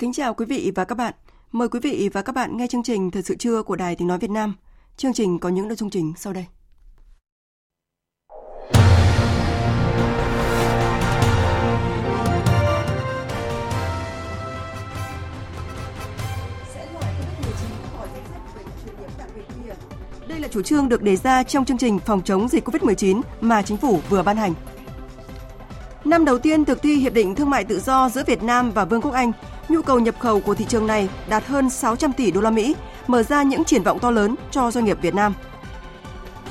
Kính chào quý vị và các bạn. Mời quý vị và các bạn nghe chương trình Thời sự trưa của Đài Tiếng Nói Việt Nam. Chương trình có những nội dung chính sau đây. Đây là chủ trương được đề ra trong chương trình phòng chống dịch COVID-19 mà chính phủ vừa ban hành. Năm đầu tiên thực thi Hiệp định Thương mại Tự do giữa Việt Nam và Vương quốc Anh, nhu cầu nhập khẩu của thị trường này đạt hơn 600 tỷ đô la Mỹ, mở ra những triển vọng to lớn cho doanh nghiệp Việt Nam.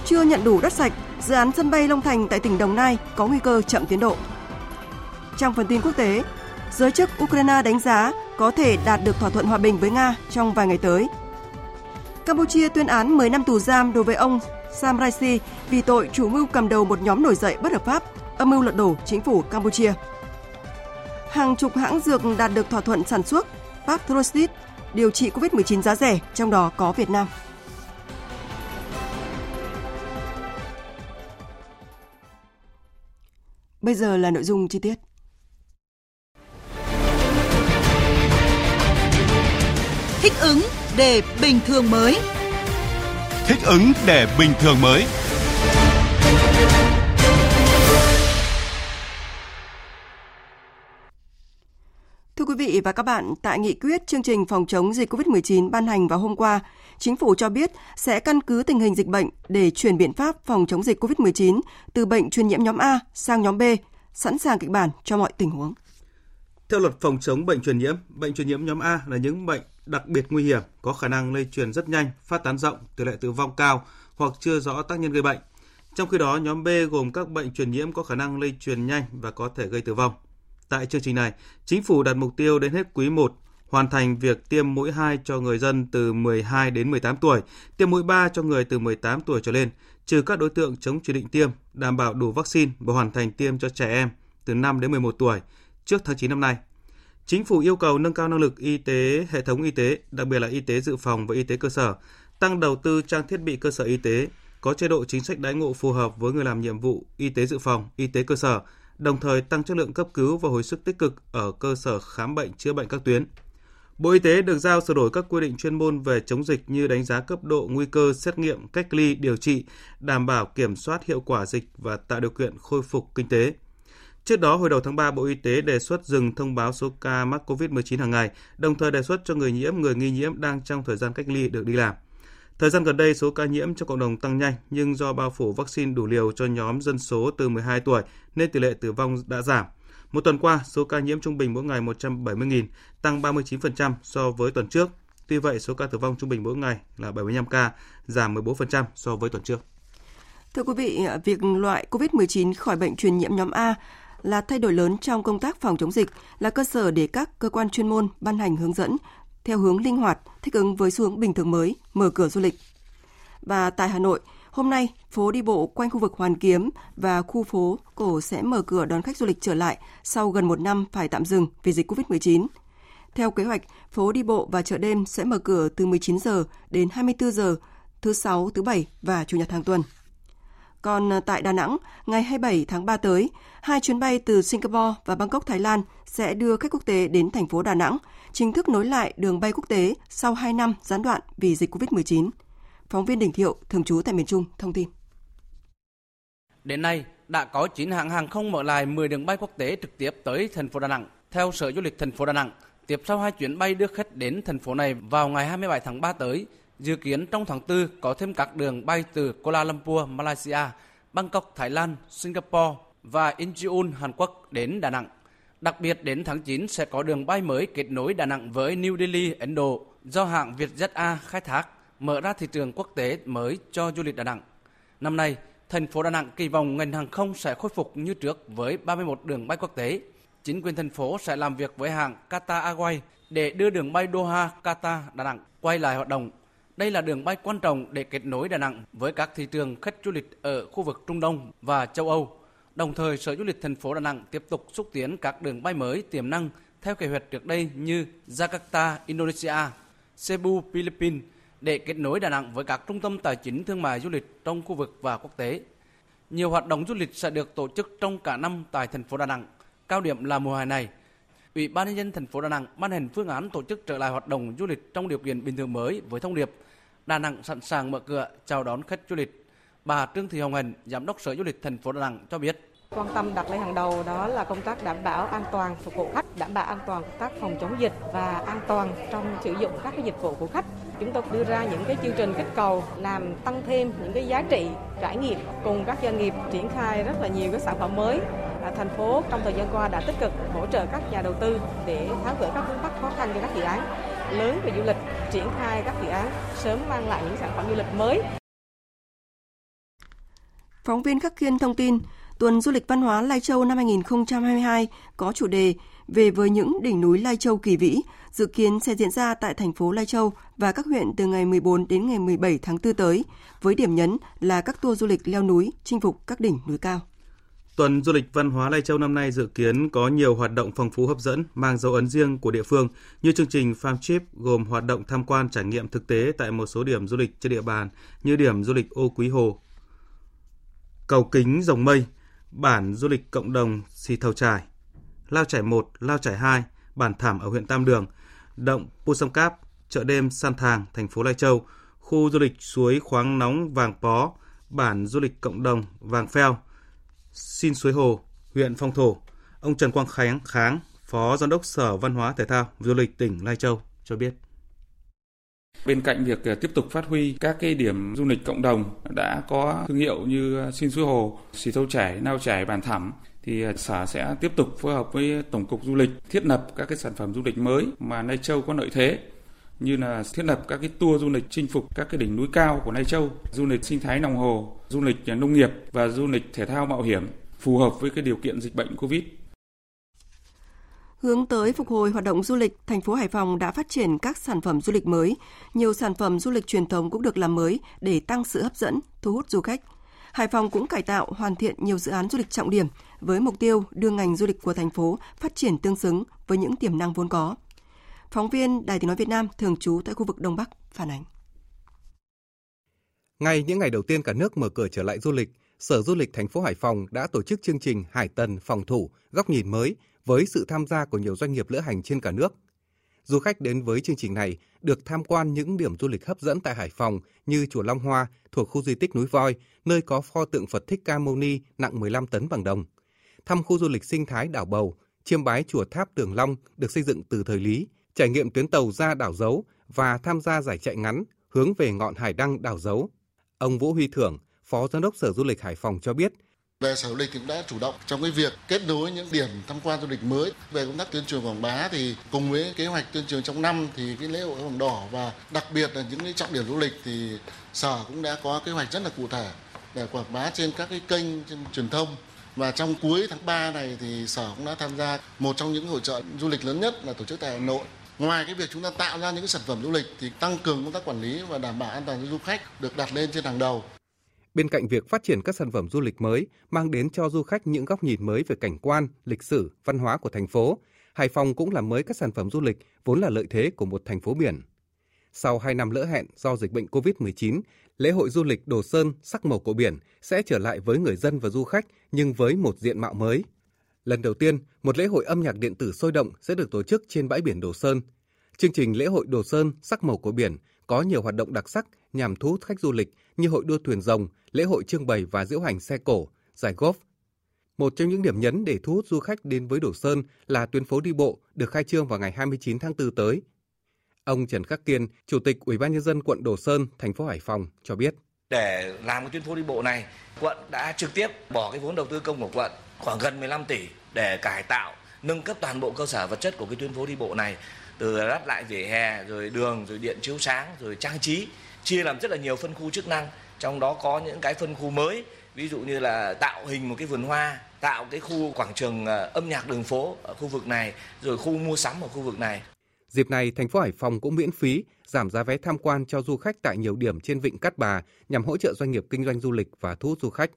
Chưa nhận đủ đất sạch, dự án sân bay Long Thành tại tỉnh Đồng Nai có nguy cơ chậm tiến độ. Trong phần tin quốc tế, giới chức Ukraine đánh giá có thể đạt được thỏa thuận hòa bình với Nga trong vài ngày tới. Campuchia tuyên án 10 năm tù giam đối với ông Sam Raisi vì tội chủ mưu cầm đầu một nhóm nổi dậy bất hợp pháp âm mưu lật đổ chính phủ Campuchia. Hàng chục hãng dược đạt được thỏa thuận sản xuất Patrocid điều trị COVID-19 giá rẻ, trong đó có Việt Nam. Bây giờ là nội dung chi tiết. Thích ứng để bình thường mới. Thích ứng để bình thường mới. Vị và các bạn, tại nghị quyết chương trình phòng chống dịch COVID-19 ban hành vào hôm qua, Chính phủ cho biết sẽ căn cứ tình hình dịch bệnh để chuyển biện pháp phòng chống dịch COVID-19 từ bệnh truyền nhiễm nhóm A sang nhóm B, sẵn sàng kịch bản cho mọi tình huống. Theo luật phòng chống bệnh truyền nhiễm, bệnh truyền nhiễm nhóm A là những bệnh đặc biệt nguy hiểm, có khả năng lây truyền rất nhanh, phát tán rộng, tỷ lệ tử vong cao hoặc chưa rõ tác nhân gây bệnh. Trong khi đó, nhóm B gồm các bệnh truyền nhiễm có khả năng lây truyền nhanh và có thể gây tử vong. Tại chương trình này, chính phủ đặt mục tiêu đến hết quý 1 hoàn thành việc tiêm mũi 2 cho người dân từ 12 đến 18 tuổi, tiêm mũi 3 cho người từ 18 tuổi trở lên, trừ các đối tượng chống chỉ định tiêm, đảm bảo đủ vaccine và hoàn thành tiêm cho trẻ em từ 5 đến 11 tuổi trước tháng 9 năm nay. Chính phủ yêu cầu nâng cao năng lực y tế, hệ thống y tế, đặc biệt là y tế dự phòng và y tế cơ sở, tăng đầu tư trang thiết bị cơ sở y tế, có chế độ chính sách đãi ngộ phù hợp với người làm nhiệm vụ y tế dự phòng, y tế cơ sở, đồng thời tăng chất lượng cấp cứu và hồi sức tích cực ở cơ sở khám bệnh chữa bệnh các tuyến. Bộ Y tế được giao sửa đổi các quy định chuyên môn về chống dịch như đánh giá cấp độ nguy cơ xét nghiệm, cách ly, điều trị, đảm bảo kiểm soát hiệu quả dịch và tạo điều kiện khôi phục kinh tế. Trước đó, hồi đầu tháng 3, Bộ Y tế đề xuất dừng thông báo số ca mắc COVID-19 hàng ngày, đồng thời đề xuất cho người nhiễm, người nghi nhiễm đang trong thời gian cách ly được đi làm. Thời gian gần đây, số ca nhiễm trong cộng đồng tăng nhanh, nhưng do bao phủ vaccine đủ liều cho nhóm dân số từ 12 tuổi nên tỷ lệ tử vong đã giảm. Một tuần qua, số ca nhiễm trung bình mỗi ngày 170.000, tăng 39% so với tuần trước. Tuy vậy, số ca tử vong trung bình mỗi ngày là 75 ca, giảm 14% so với tuần trước. Thưa quý vị, việc loại COVID-19 khỏi bệnh truyền nhiễm nhóm A là thay đổi lớn trong công tác phòng chống dịch, là cơ sở để các cơ quan chuyên môn ban hành hướng dẫn theo hướng linh hoạt, thích ứng với xu hướng bình thường mới, mở cửa du lịch. Và tại Hà Nội, hôm nay, phố đi bộ quanh khu vực Hoàn Kiếm và khu phố cổ sẽ mở cửa đón khách du lịch trở lại sau gần một năm phải tạm dừng vì dịch COVID-19. Theo kế hoạch, phố đi bộ và chợ đêm sẽ mở cửa từ 19 giờ đến 24 giờ thứ sáu, thứ bảy và chủ nhật hàng tuần. Còn à, tại Đà Nẵng, ngày 27 tháng 3 tới, hai chuyến bay từ Singapore và Bangkok, Thái Lan sẽ đưa khách quốc tế đến thành phố Đà Nẵng, chính thức nối lại đường bay quốc tế sau 2 năm gián đoạn vì dịch COVID-19. Phóng viên Đình Thiệu, thường trú tại miền Trung, thông tin. Đến nay, đã có 9 hãng hàng không mở lại 10 đường bay quốc tế trực tiếp tới thành phố Đà Nẵng. Theo Sở Du lịch thành phố Đà Nẵng, tiếp sau hai chuyến bay đưa khách đến thành phố này vào ngày 27 tháng 3 tới, dự kiến trong tháng 4 có thêm các đường bay từ Kuala Lumpur, Malaysia, Bangkok, Thái Lan, Singapore, và Incheon Hàn Quốc đến Đà Nẵng. Đặc biệt đến tháng 9 sẽ có đường bay mới kết nối Đà Nẵng với New Delhi, Ấn Độ do hãng Vietjet A khai thác, mở ra thị trường quốc tế mới cho du lịch Đà Nẵng. Năm nay, thành phố Đà Nẵng kỳ vọng ngành hàng không sẽ khôi phục như trước với 31 đường bay quốc tế. Chính quyền thành phố sẽ làm việc với hãng Qatar Airways để đưa đường bay Doha, Qatar, Đà Nẵng quay lại hoạt động. Đây là đường bay quan trọng để kết nối Đà Nẵng với các thị trường khách du lịch ở khu vực Trung Đông và châu Âu. Đồng thời, Sở Du lịch thành phố Đà Nẵng tiếp tục xúc tiến các đường bay mới tiềm năng theo kế hoạch trước đây như Jakarta, Indonesia, Cebu, Philippines để kết nối Đà Nẵng với các trung tâm tài chính thương mại du lịch trong khu vực và quốc tế. Nhiều hoạt động du lịch sẽ được tổ chức trong cả năm tại thành phố Đà Nẵng. Cao điểm là mùa hè này. Ủy ban nhân dân thành phố Đà Nẵng ban hành phương án tổ chức trở lại hoạt động du lịch trong điều kiện bình thường mới với thông điệp Đà Nẵng sẵn sàng mở cửa chào đón khách du lịch. Bà Trương Thị Hồng Hạnh, Giám đốc Sở Du lịch thành phố Đà Nẵng cho biết. Quan tâm đặt lên hàng đầu đó là công tác đảm bảo an toàn phục vụ khách, đảm bảo an toàn công tác phòng chống dịch và an toàn trong sử dụng các cái dịch vụ của khách. Chúng tôi đưa ra những cái chương trình kích cầu làm tăng thêm những cái giá trị trải nghiệm cùng các doanh nghiệp triển khai rất là nhiều các sản phẩm mới. À, thành phố trong thời gian qua đã tích cực hỗ trợ các nhà đầu tư để tháo gỡ các vướng mắc khó khăn cho các dự án lớn về du lịch, triển khai các dự án sớm mang lại những sản phẩm du lịch mới. Phóng viên Khắc Kiên thông tin, Tuần du lịch văn hóa Lai Châu năm 2022 có chủ đề về với những đỉnh núi Lai Châu kỳ vĩ, dự kiến sẽ diễn ra tại thành phố Lai Châu và các huyện từ ngày 14 đến ngày 17 tháng 4 tới, với điểm nhấn là các tour du lịch leo núi, chinh phục các đỉnh núi cao. Tuần du lịch văn hóa Lai Châu năm nay dự kiến có nhiều hoạt động phong phú hấp dẫn, mang dấu ấn riêng của địa phương như chương trình Farm Trip gồm hoạt động tham quan trải nghiệm thực tế tại một số điểm du lịch trên địa bàn như điểm du lịch Ô Quý Hồ, Cầu Kính Rồng Mây, bản du lịch cộng đồng Xì Thầu Trải, Lao Trải 1, Lao Trải 2, bản Thảm ở huyện Tam Đường, động Pu Sông Cáp, chợ đêm San Thàng, thành phố Lai Châu, khu du lịch suối khoáng nóng Vàng Pó, bản du lịch cộng đồng Vàng Pheo, Xin Suối Hồ, huyện Phong Thổ. Ông Trần Quang Khánh Kháng, Phó Giám đốc Sở Văn hóa Thể thao Du lịch tỉnh Lai Châu cho biết. Bên cạnh việc à, tiếp tục phát huy các cái điểm du lịch cộng đồng đã có thương hiệu như à, Xin Suối Hồ, Xì Thâu Chảy, Nao Chảy, Bàn Thẳm thì à, xã sở sẽ tiếp tục phối hợp với tổng cục du lịch thiết lập các cái sản phẩm du lịch mới mà Lai Châu có lợi thế như là thiết lập các cái tour du lịch chinh phục các cái đỉnh núi cao của Lai Châu, du lịch sinh thái lòng hồ, du lịch nông nghiệp và du lịch thể thao mạo hiểm phù hợp với cái điều kiện dịch bệnh Covid. Hướng tới phục hồi hoạt động du lịch, thành phố Hải Phòng đã phát triển các sản phẩm du lịch mới. Nhiều sản phẩm du lịch truyền thống cũng được làm mới để tăng sự hấp dẫn, thu hút du khách. Hải Phòng cũng cải tạo, hoàn thiện nhiều dự án du lịch trọng điểm với mục tiêu đưa ngành du lịch của thành phố phát triển tương xứng với những tiềm năng vốn có. Phóng viên Đài Tiếng Nói Việt Nam thường trú tại khu vực Đông Bắc phản ánh. Ngay những ngày đầu tiên cả nước mở cửa trở lại du lịch, Sở Du lịch thành phố Hải Phòng đã tổ chức chương trình Hải Tần phòng thủ góc nhìn mới với sự tham gia của nhiều doanh nghiệp lữ hành trên cả nước. Du khách đến với chương trình này được tham quan những điểm du lịch hấp dẫn tại Hải Phòng như Chùa Long Hoa thuộc khu di tích núi Voi, nơi có pho tượng Phật Thích Ca Mâu Ni nặng 15 tấn bằng đồng. Thăm khu du lịch sinh thái đảo Bầu, chiêm bái chùa Tháp Tường Long được xây dựng từ thời Lý, trải nghiệm tuyến tàu ra đảo Dấu và tham gia giải chạy ngắn hướng về ngọn hải đăng đảo Dấu. Ông Vũ Huy Thưởng, Phó Giám đốc Sở Du lịch Hải Phòng cho biết, về sở du lịch cũng đã chủ động trong cái việc kết nối những điểm tham quan du lịch mới. Về công tác tuyên truyền quảng bá thì cùng với kế hoạch tuyên truyền trong năm thì cái lễ hội hồng đỏ và đặc biệt là những cái trọng điểm du lịch thì sở cũng đã có kế hoạch rất là cụ thể để quảng bá trên các cái kênh trên truyền thông. Và trong cuối tháng 3 này thì sở cũng đã tham gia một trong những hội trợ du lịch lớn nhất là tổ chức tại Hà Nội ngoài cái việc chúng ta tạo ra những sản phẩm du lịch thì tăng cường công tác quản lý và đảm bảo an toàn cho du khách được đặt lên trên hàng đầu Bên cạnh việc phát triển các sản phẩm du lịch mới mang đến cho du khách những góc nhìn mới về cảnh quan, lịch sử, văn hóa của thành phố, Hải Phòng cũng làm mới các sản phẩm du lịch vốn là lợi thế của một thành phố biển. Sau 2 năm lỡ hẹn do dịch bệnh COVID-19, lễ hội du lịch Đồ Sơn sắc màu của biển sẽ trở lại với người dân và du khách nhưng với một diện mạo mới. Lần đầu tiên, một lễ hội âm nhạc điện tử sôi động sẽ được tổ chức trên bãi biển Đồ Sơn. Chương trình lễ hội Đồ Sơn sắc màu của biển có nhiều hoạt động đặc sắc nhằm thu hút khách du lịch như hội đua thuyền rồng, lễ hội trưng bày và diễu hành xe cổ, giải golf. Một trong những điểm nhấn để thu hút du khách đến với Đồ Sơn là tuyến phố đi bộ được khai trương vào ngày 29 tháng 4 tới. Ông Trần Khắc Kiên, Chủ tịch Ủy ban nhân dân quận Đồ Sơn, thành phố Hải Phòng cho biết: Để làm cái tuyến phố đi bộ này, quận đã trực tiếp bỏ cái vốn đầu tư công của quận khoảng gần 15 tỷ để cải tạo, nâng cấp toàn bộ cơ sở vật chất của cái tuyến phố đi bộ này từ lắp lại vỉa hè rồi đường rồi điện chiếu sáng rồi trang trí chia làm rất là nhiều phân khu chức năng trong đó có những cái phân khu mới ví dụ như là tạo hình một cái vườn hoa tạo cái khu quảng trường ờ, âm nhạc đường phố ở khu vực này rồi khu mua sắm ở khu vực này Dịp này, thành phố Hải Phòng cũng miễn phí giảm giá vé tham quan cho du khách tại nhiều điểm trên vịnh Cát Bà nhằm hỗ trợ doanh nghiệp kinh doanh du lịch và thu hút du khách.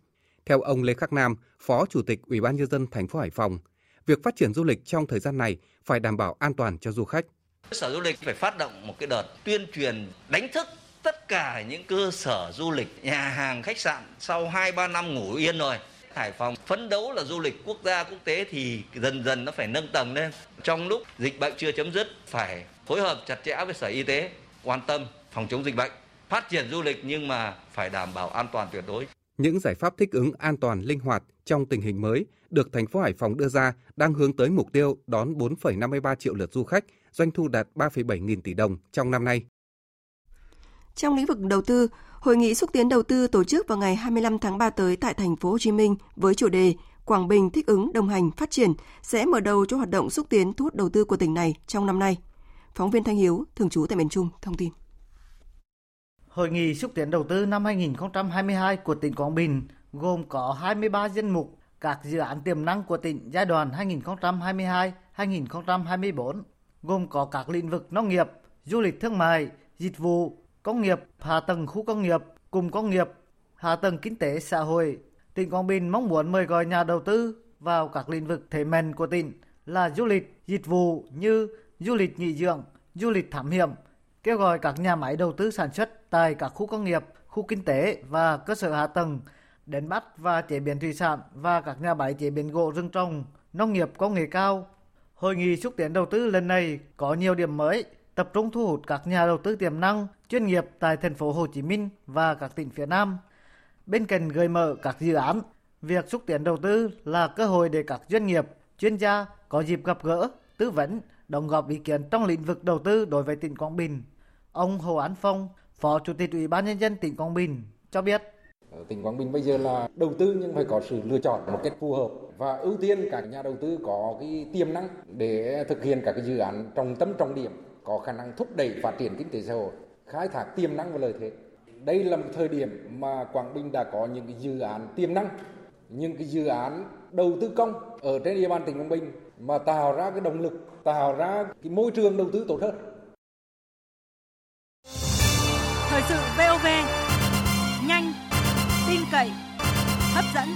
Theo ông Lê Khắc Nam, Phó Chủ tịch Ủy ban nhân dân thành phố Hải Phòng, việc phát triển du lịch trong thời gian này phải đảm bảo an toàn cho du khách. Sở Du lịch phải phát động một cái đợt tuyên truyền đánh thức tất cả những cơ sở du lịch, nhà hàng, khách sạn sau 2-3 năm ngủ yên rồi. Hải Phòng phấn đấu là du lịch quốc gia quốc tế thì dần dần nó phải nâng tầng lên. Trong lúc dịch bệnh chưa chấm dứt phải phối hợp chặt chẽ với Sở Y tế, quan tâm phòng chống dịch bệnh, phát triển du lịch nhưng mà phải đảm bảo an toàn tuyệt đối. Những giải pháp thích ứng an toàn linh hoạt trong tình hình mới được thành phố Hải Phòng đưa ra đang hướng tới mục tiêu đón 4,53 triệu lượt du khách, doanh thu đạt 3,7 nghìn tỷ đồng trong năm nay. Trong lĩnh vực đầu tư, Hội nghị xúc tiến đầu tư tổ chức vào ngày 25 tháng 3 tới tại thành phố Hồ Chí Minh với chủ đề Quảng Bình thích ứng đồng hành phát triển sẽ mở đầu cho hoạt động xúc tiến thu hút đầu tư của tỉnh này trong năm nay. Phóng viên Thanh Hiếu, thường trú tại miền Trung, thông tin. Hội nghị xúc tiến đầu tư năm 2022 của tỉnh Quảng Bình gồm có 23 danh mục các dự án tiềm năng của tỉnh giai đoạn 2022-2024, gồm có các lĩnh vực nông nghiệp, du lịch thương mại, dịch vụ, công nghiệp, hạ tầng khu công nghiệp, cùng công nghiệp, hạ tầng kinh tế xã hội. Tỉnh Quảng Bình mong muốn mời gọi nhà đầu tư vào các lĩnh vực thế mạnh của tỉnh là du lịch, dịch vụ như du lịch nghỉ dưỡng, du lịch thám hiểm, kêu gọi các nhà máy đầu tư sản xuất tại các khu công nghiệp, khu kinh tế và cơ sở hạ tầng, đánh bắt và chế biến thủy sản và các nhà máy chế biến gỗ rừng trồng, nông nghiệp công nghệ cao. Hội nghị xúc tiến đầu tư lần này có nhiều điểm mới, tập trung thu hút các nhà đầu tư tiềm năng, chuyên nghiệp tại thành phố Hồ Chí Minh và các tỉnh phía Nam. Bên cạnh gợi mở các dự án, việc xúc tiến đầu tư là cơ hội để các doanh nghiệp, chuyên gia có dịp gặp gỡ, tư vấn, đóng góp ý kiến trong lĩnh vực đầu tư đối với tỉnh Quảng Bình. Ông Hồ An Phong, Phó Chủ tịch Ủy ban nhân dân tỉnh Quảng Bình cho biết ờ, tỉnh Quảng Bình bây giờ là đầu tư nhưng phải có sự lựa chọn một cách phù hợp và ưu tiên các nhà đầu tư có cái tiềm năng để thực hiện các cái dự án trọng tâm trọng điểm có khả năng thúc đẩy phát triển kinh tế xã hội, khai thác tiềm năng và lợi thế. Đây là một thời điểm mà Quảng Bình đã có những cái dự án tiềm năng, những cái dự án đầu tư công ở trên địa bàn tỉnh Quảng Bình mà tạo ra cái động lực, tạo ra cái môi trường đầu tư tốt hơn. Thời sự VOV nhanh, tin cậy, hấp dẫn.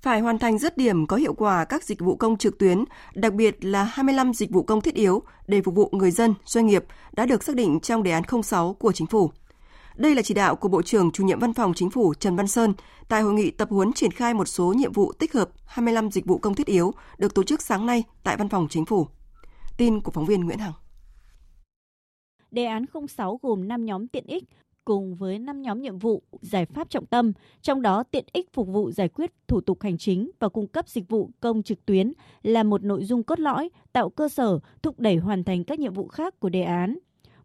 Phải hoàn thành dứt điểm có hiệu quả các dịch vụ công trực tuyến, đặc biệt là 25 dịch vụ công thiết yếu để phục vụ người dân, doanh nghiệp đã được xác định trong đề án 06 của chính phủ. Đây là chỉ đạo của Bộ trưởng Chủ nhiệm Văn phòng Chính phủ Trần Văn Sơn tại hội nghị tập huấn triển khai một số nhiệm vụ tích hợp 25 dịch vụ công thiết yếu được tổ chức sáng nay tại Văn phòng Chính phủ. Tin của phóng viên Nguyễn Hằng. Đề án 06 gồm 5 nhóm tiện ích cùng với 5 nhóm nhiệm vụ, giải pháp trọng tâm, trong đó tiện ích phục vụ giải quyết thủ tục hành chính và cung cấp dịch vụ công trực tuyến là một nội dung cốt lõi, tạo cơ sở thúc đẩy hoàn thành các nhiệm vụ khác của đề án.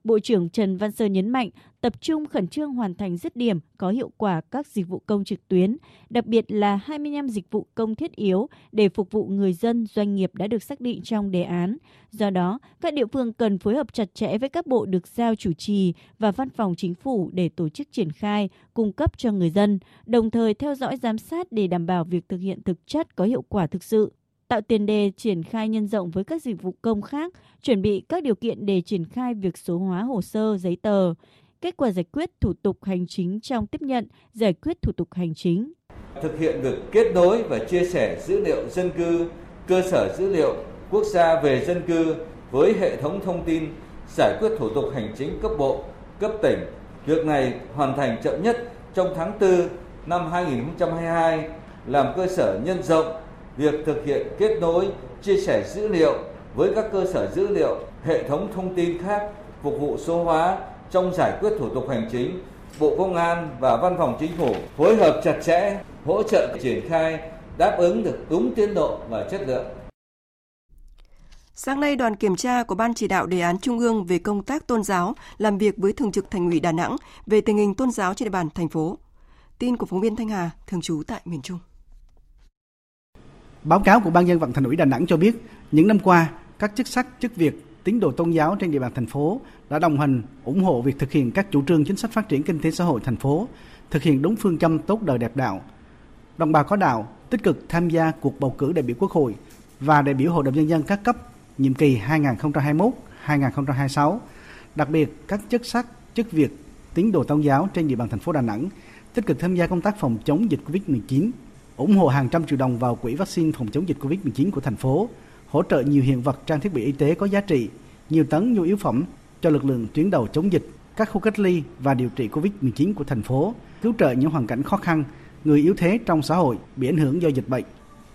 Bộ trưởng Trần Văn Sơn nhấn mạnh tập trung khẩn trương hoàn thành dứt điểm có hiệu quả các dịch vụ công trực tuyến, đặc biệt là 25 dịch vụ công thiết yếu để phục vụ người dân, doanh nghiệp đã được xác định trong đề án. Do đó, các địa phương cần phối hợp chặt chẽ với các bộ được giao chủ trì và văn phòng chính phủ để tổ chức triển khai, cung cấp cho người dân, đồng thời theo dõi giám sát để đảm bảo việc thực hiện thực chất có hiệu quả thực sự tạo tiền đề triển khai nhân rộng với các dịch vụ công khác, chuẩn bị các điều kiện để triển khai việc số hóa hồ sơ, giấy tờ, kết quả giải quyết thủ tục hành chính trong tiếp nhận, giải quyết thủ tục hành chính. Thực hiện việc kết nối và chia sẻ dữ liệu dân cư, cơ sở dữ liệu quốc gia về dân cư với hệ thống thông tin giải quyết thủ tục hành chính cấp bộ, cấp tỉnh. Việc này hoàn thành chậm nhất trong tháng 4 năm 2022 làm cơ sở nhân rộng việc thực hiện kết nối, chia sẻ dữ liệu với các cơ sở dữ liệu, hệ thống thông tin khác phục vụ số hóa trong giải quyết thủ tục hành chính, Bộ Công an và Văn phòng Chính phủ phối hợp chặt chẽ, hỗ trợ triển khai đáp ứng được đúng tiến độ và chất lượng. Sáng nay, đoàn kiểm tra của Ban chỉ đạo đề án Trung ương về công tác tôn giáo làm việc với Thường trực Thành ủy Đà Nẵng về tình hình tôn giáo trên địa bàn thành phố. Tin của phóng viên Thanh Hà, thường trú tại miền Trung. Báo cáo của Ban dân vận Thành ủy Đà Nẵng cho biết, những năm qua, các chức sắc, chức việc, tín đồ tôn giáo trên địa bàn thành phố đã đồng hành, ủng hộ việc thực hiện các chủ trương chính sách phát triển kinh tế xã hội thành phố, thực hiện đúng phương châm tốt đời đẹp đạo. Đồng bào có đạo tích cực tham gia cuộc bầu cử đại biểu Quốc hội và đại biểu Hội đồng nhân dân các cấp nhiệm kỳ 2021-2026. Đặc biệt, các chức sắc, chức việc, tín đồ tôn giáo trên địa bàn thành phố Đà Nẵng tích cực tham gia công tác phòng chống dịch Covid-19, ủng hộ hàng trăm triệu đồng vào quỹ vaccine phòng chống dịch Covid-19 của thành phố, hỗ trợ nhiều hiện vật trang thiết bị y tế có giá trị, nhiều tấn nhu yếu phẩm cho lực lượng tuyến đầu chống dịch, các khu cách ly và điều trị Covid-19 của thành phố, cứu trợ những hoàn cảnh khó khăn, người yếu thế trong xã hội bị ảnh hưởng do dịch bệnh.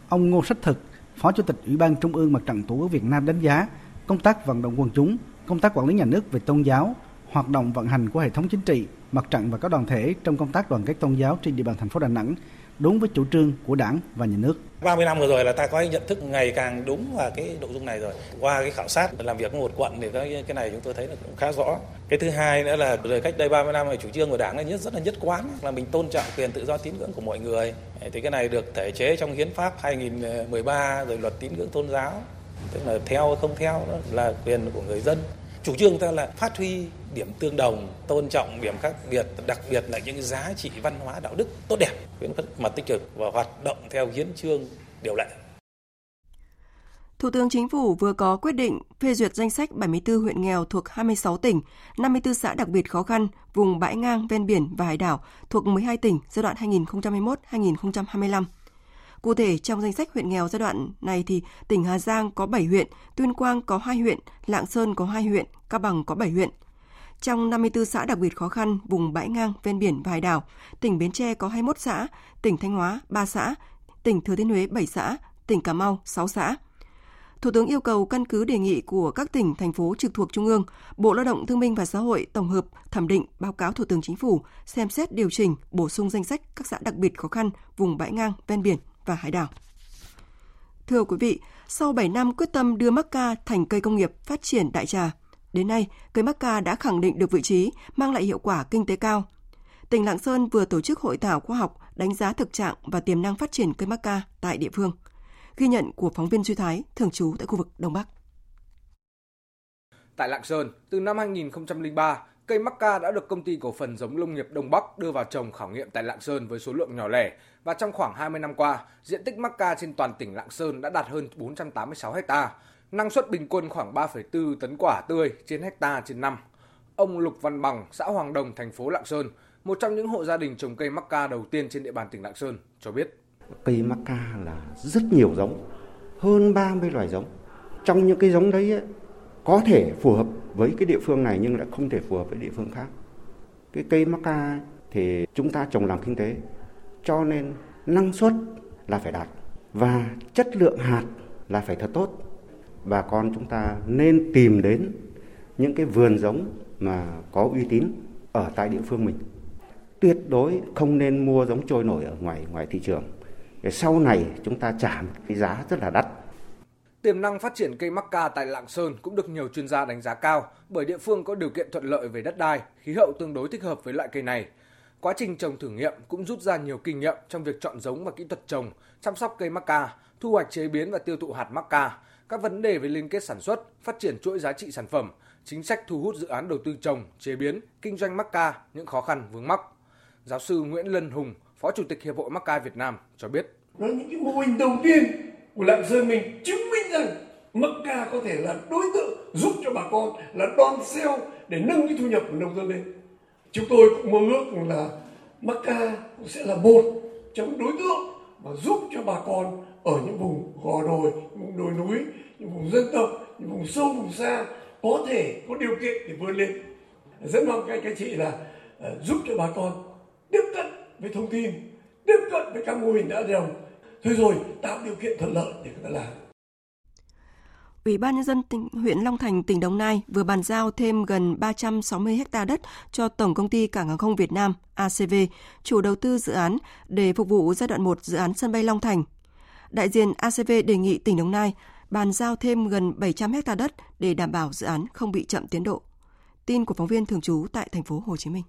Ông Ngô Sách Thực, Phó Chủ tịch Ủy ban Trung ương Mặt trận Tổ quốc Việt Nam đánh giá công tác vận động quần chúng, công tác quản lý nhà nước về tôn giáo, hoạt động vận hành của hệ thống chính trị, mặt trận và các đoàn thể trong công tác đoàn kết tôn giáo trên địa bàn thành phố Đà Nẵng đúng với chủ trương của Đảng và nhà nước. 30 năm vừa rồi là ta có nhận thức ngày càng đúng và cái nội dung này rồi. Qua cái khảo sát, làm việc với một quận thì cái cái này chúng tôi thấy là cũng khá rõ. Cái thứ hai nữa là rồi cách đây 30 năm là chủ trương của Đảng là nhất, rất là nhất quán, là mình tôn trọng quyền tự do tín ngưỡng của mọi người. Thì cái này được thể chế trong hiến pháp 2013 rồi luật tín ngưỡng tôn giáo. Tức là theo không theo đó là quyền của người dân chủ trương ta là phát huy điểm tương đồng tôn trọng điểm khác biệt đặc biệt là những giá trị văn hóa đạo đức tốt đẹp khuyến khích mặt tích cực và hoạt động theo hiến chương điều lệ Thủ tướng Chính phủ vừa có quyết định phê duyệt danh sách 74 huyện nghèo thuộc 26 tỉnh, 54 xã đặc biệt khó khăn, vùng bãi ngang, ven biển và hải đảo thuộc 12 tỉnh giai đoạn 2021-2025. Cụ thể, trong danh sách huyện nghèo giai đoạn này thì tỉnh Hà Giang có 7 huyện, Tuyên Quang có 2 huyện, Lạng Sơn có 2 huyện, Cao Bằng có 7 huyện. Trong 54 xã đặc biệt khó khăn vùng bãi ngang, ven biển và hải đảo, tỉnh Bến Tre có 21 xã, tỉnh Thanh Hóa 3 xã, tỉnh Thừa Thiên Huế 7 xã, tỉnh Cà Mau 6 xã. Thủ tướng yêu cầu căn cứ đề nghị của các tỉnh, thành phố trực thuộc Trung ương, Bộ Lao động Thương binh và Xã hội tổng hợp, thẩm định, báo cáo Thủ tướng Chính phủ, xem xét điều chỉnh, bổ sung danh sách các xã đặc biệt khó khăn vùng bãi ngang, ven biển và hải đảo. Thưa quý vị, sau 7 năm quyết tâm đưa mắc ca thành cây công nghiệp phát triển đại trà, đến nay cây mắc ca đã khẳng định được vị trí, mang lại hiệu quả kinh tế cao. Tỉnh Lạng Sơn vừa tổ chức hội thảo khoa học đánh giá thực trạng và tiềm năng phát triển cây mắc ca tại địa phương. Ghi nhận của phóng viên Duy Thái, thường trú tại khu vực Đông Bắc. Tại Lạng Sơn, từ năm 2003, cây mắc ca đã được công ty cổ phần giống lông nghiệp Đông Bắc đưa vào trồng khảo nghiệm tại Lạng Sơn với số lượng nhỏ lẻ và trong khoảng 20 năm qua, diện tích mắc ca trên toàn tỉnh Lạng Sơn đã đạt hơn 486 ha, năng suất bình quân khoảng 3,4 tấn quả tươi trên hecta trên năm. Ông Lục Văn Bằng, xã Hoàng Đồng, thành phố Lạng Sơn, một trong những hộ gia đình trồng cây mắc ca đầu tiên trên địa bàn tỉnh Lạng Sơn, cho biết. Cây mắc ca là rất nhiều giống, hơn 30 loài giống. Trong những cái giống đấy ấy, có thể phù hợp với cái địa phương này nhưng lại không thể phù hợp với địa phương khác. Cái cây maca thì chúng ta trồng làm kinh tế, cho nên năng suất là phải đạt và chất lượng hạt là phải thật tốt. Bà con chúng ta nên tìm đến những cái vườn giống mà có uy tín ở tại địa phương mình. Tuyệt đối không nên mua giống trôi nổi ở ngoài ngoài thị trường. Để sau này chúng ta trả một cái giá rất là đắt. Tiềm năng phát triển cây mắc ca tại Lạng Sơn cũng được nhiều chuyên gia đánh giá cao bởi địa phương có điều kiện thuận lợi về đất đai, khí hậu tương đối thích hợp với loại cây này. Quá trình trồng thử nghiệm cũng rút ra nhiều kinh nghiệm trong việc chọn giống và kỹ thuật trồng, chăm sóc cây mắc ca, thu hoạch chế biến và tiêu thụ hạt mắc ca, các vấn đề về liên kết sản xuất, phát triển chuỗi giá trị sản phẩm, chính sách thu hút dự án đầu tư trồng, chế biến, kinh doanh mắc ca, những khó khăn vướng mắc. Giáo sư Nguyễn Lân Hùng, Phó Chủ tịch Hiệp hội Mắc ca Việt Nam cho biết. Đó những cái mô hình đầu tiên của Lạng Sơn mình chứng minh rằng mắc ca có thể là đối tượng giúp cho bà con là đòn xeo để nâng cái thu nhập của nông dân lên chúng tôi cũng mơ ước là mắc ca cũng sẽ là một trong đối tượng mà giúp cho bà con ở những vùng gò đồi, những vùng đồi núi, những vùng dân tộc, những vùng sâu vùng xa có thể có điều kiện để vươn lên. Rất mong các anh chị là uh, giúp cho bà con tiếp cận với thông tin, tiếp cận với các mô hình đã đồng. Thôi rồi tạo điều kiện thuận lợi để người ta làm. Ủy ban nhân dân tỉnh huyện Long Thành, tỉnh Đồng Nai vừa bàn giao thêm gần 360 ha đất cho Tổng công ty Cảng hàng không Việt Nam ACV, chủ đầu tư dự án để phục vụ giai đoạn 1 dự án sân bay Long Thành. Đại diện ACV đề nghị tỉnh Đồng Nai bàn giao thêm gần 700 hecta đất để đảm bảo dự án không bị chậm tiến độ. Tin của phóng viên thường trú tại thành phố Hồ Chí Minh.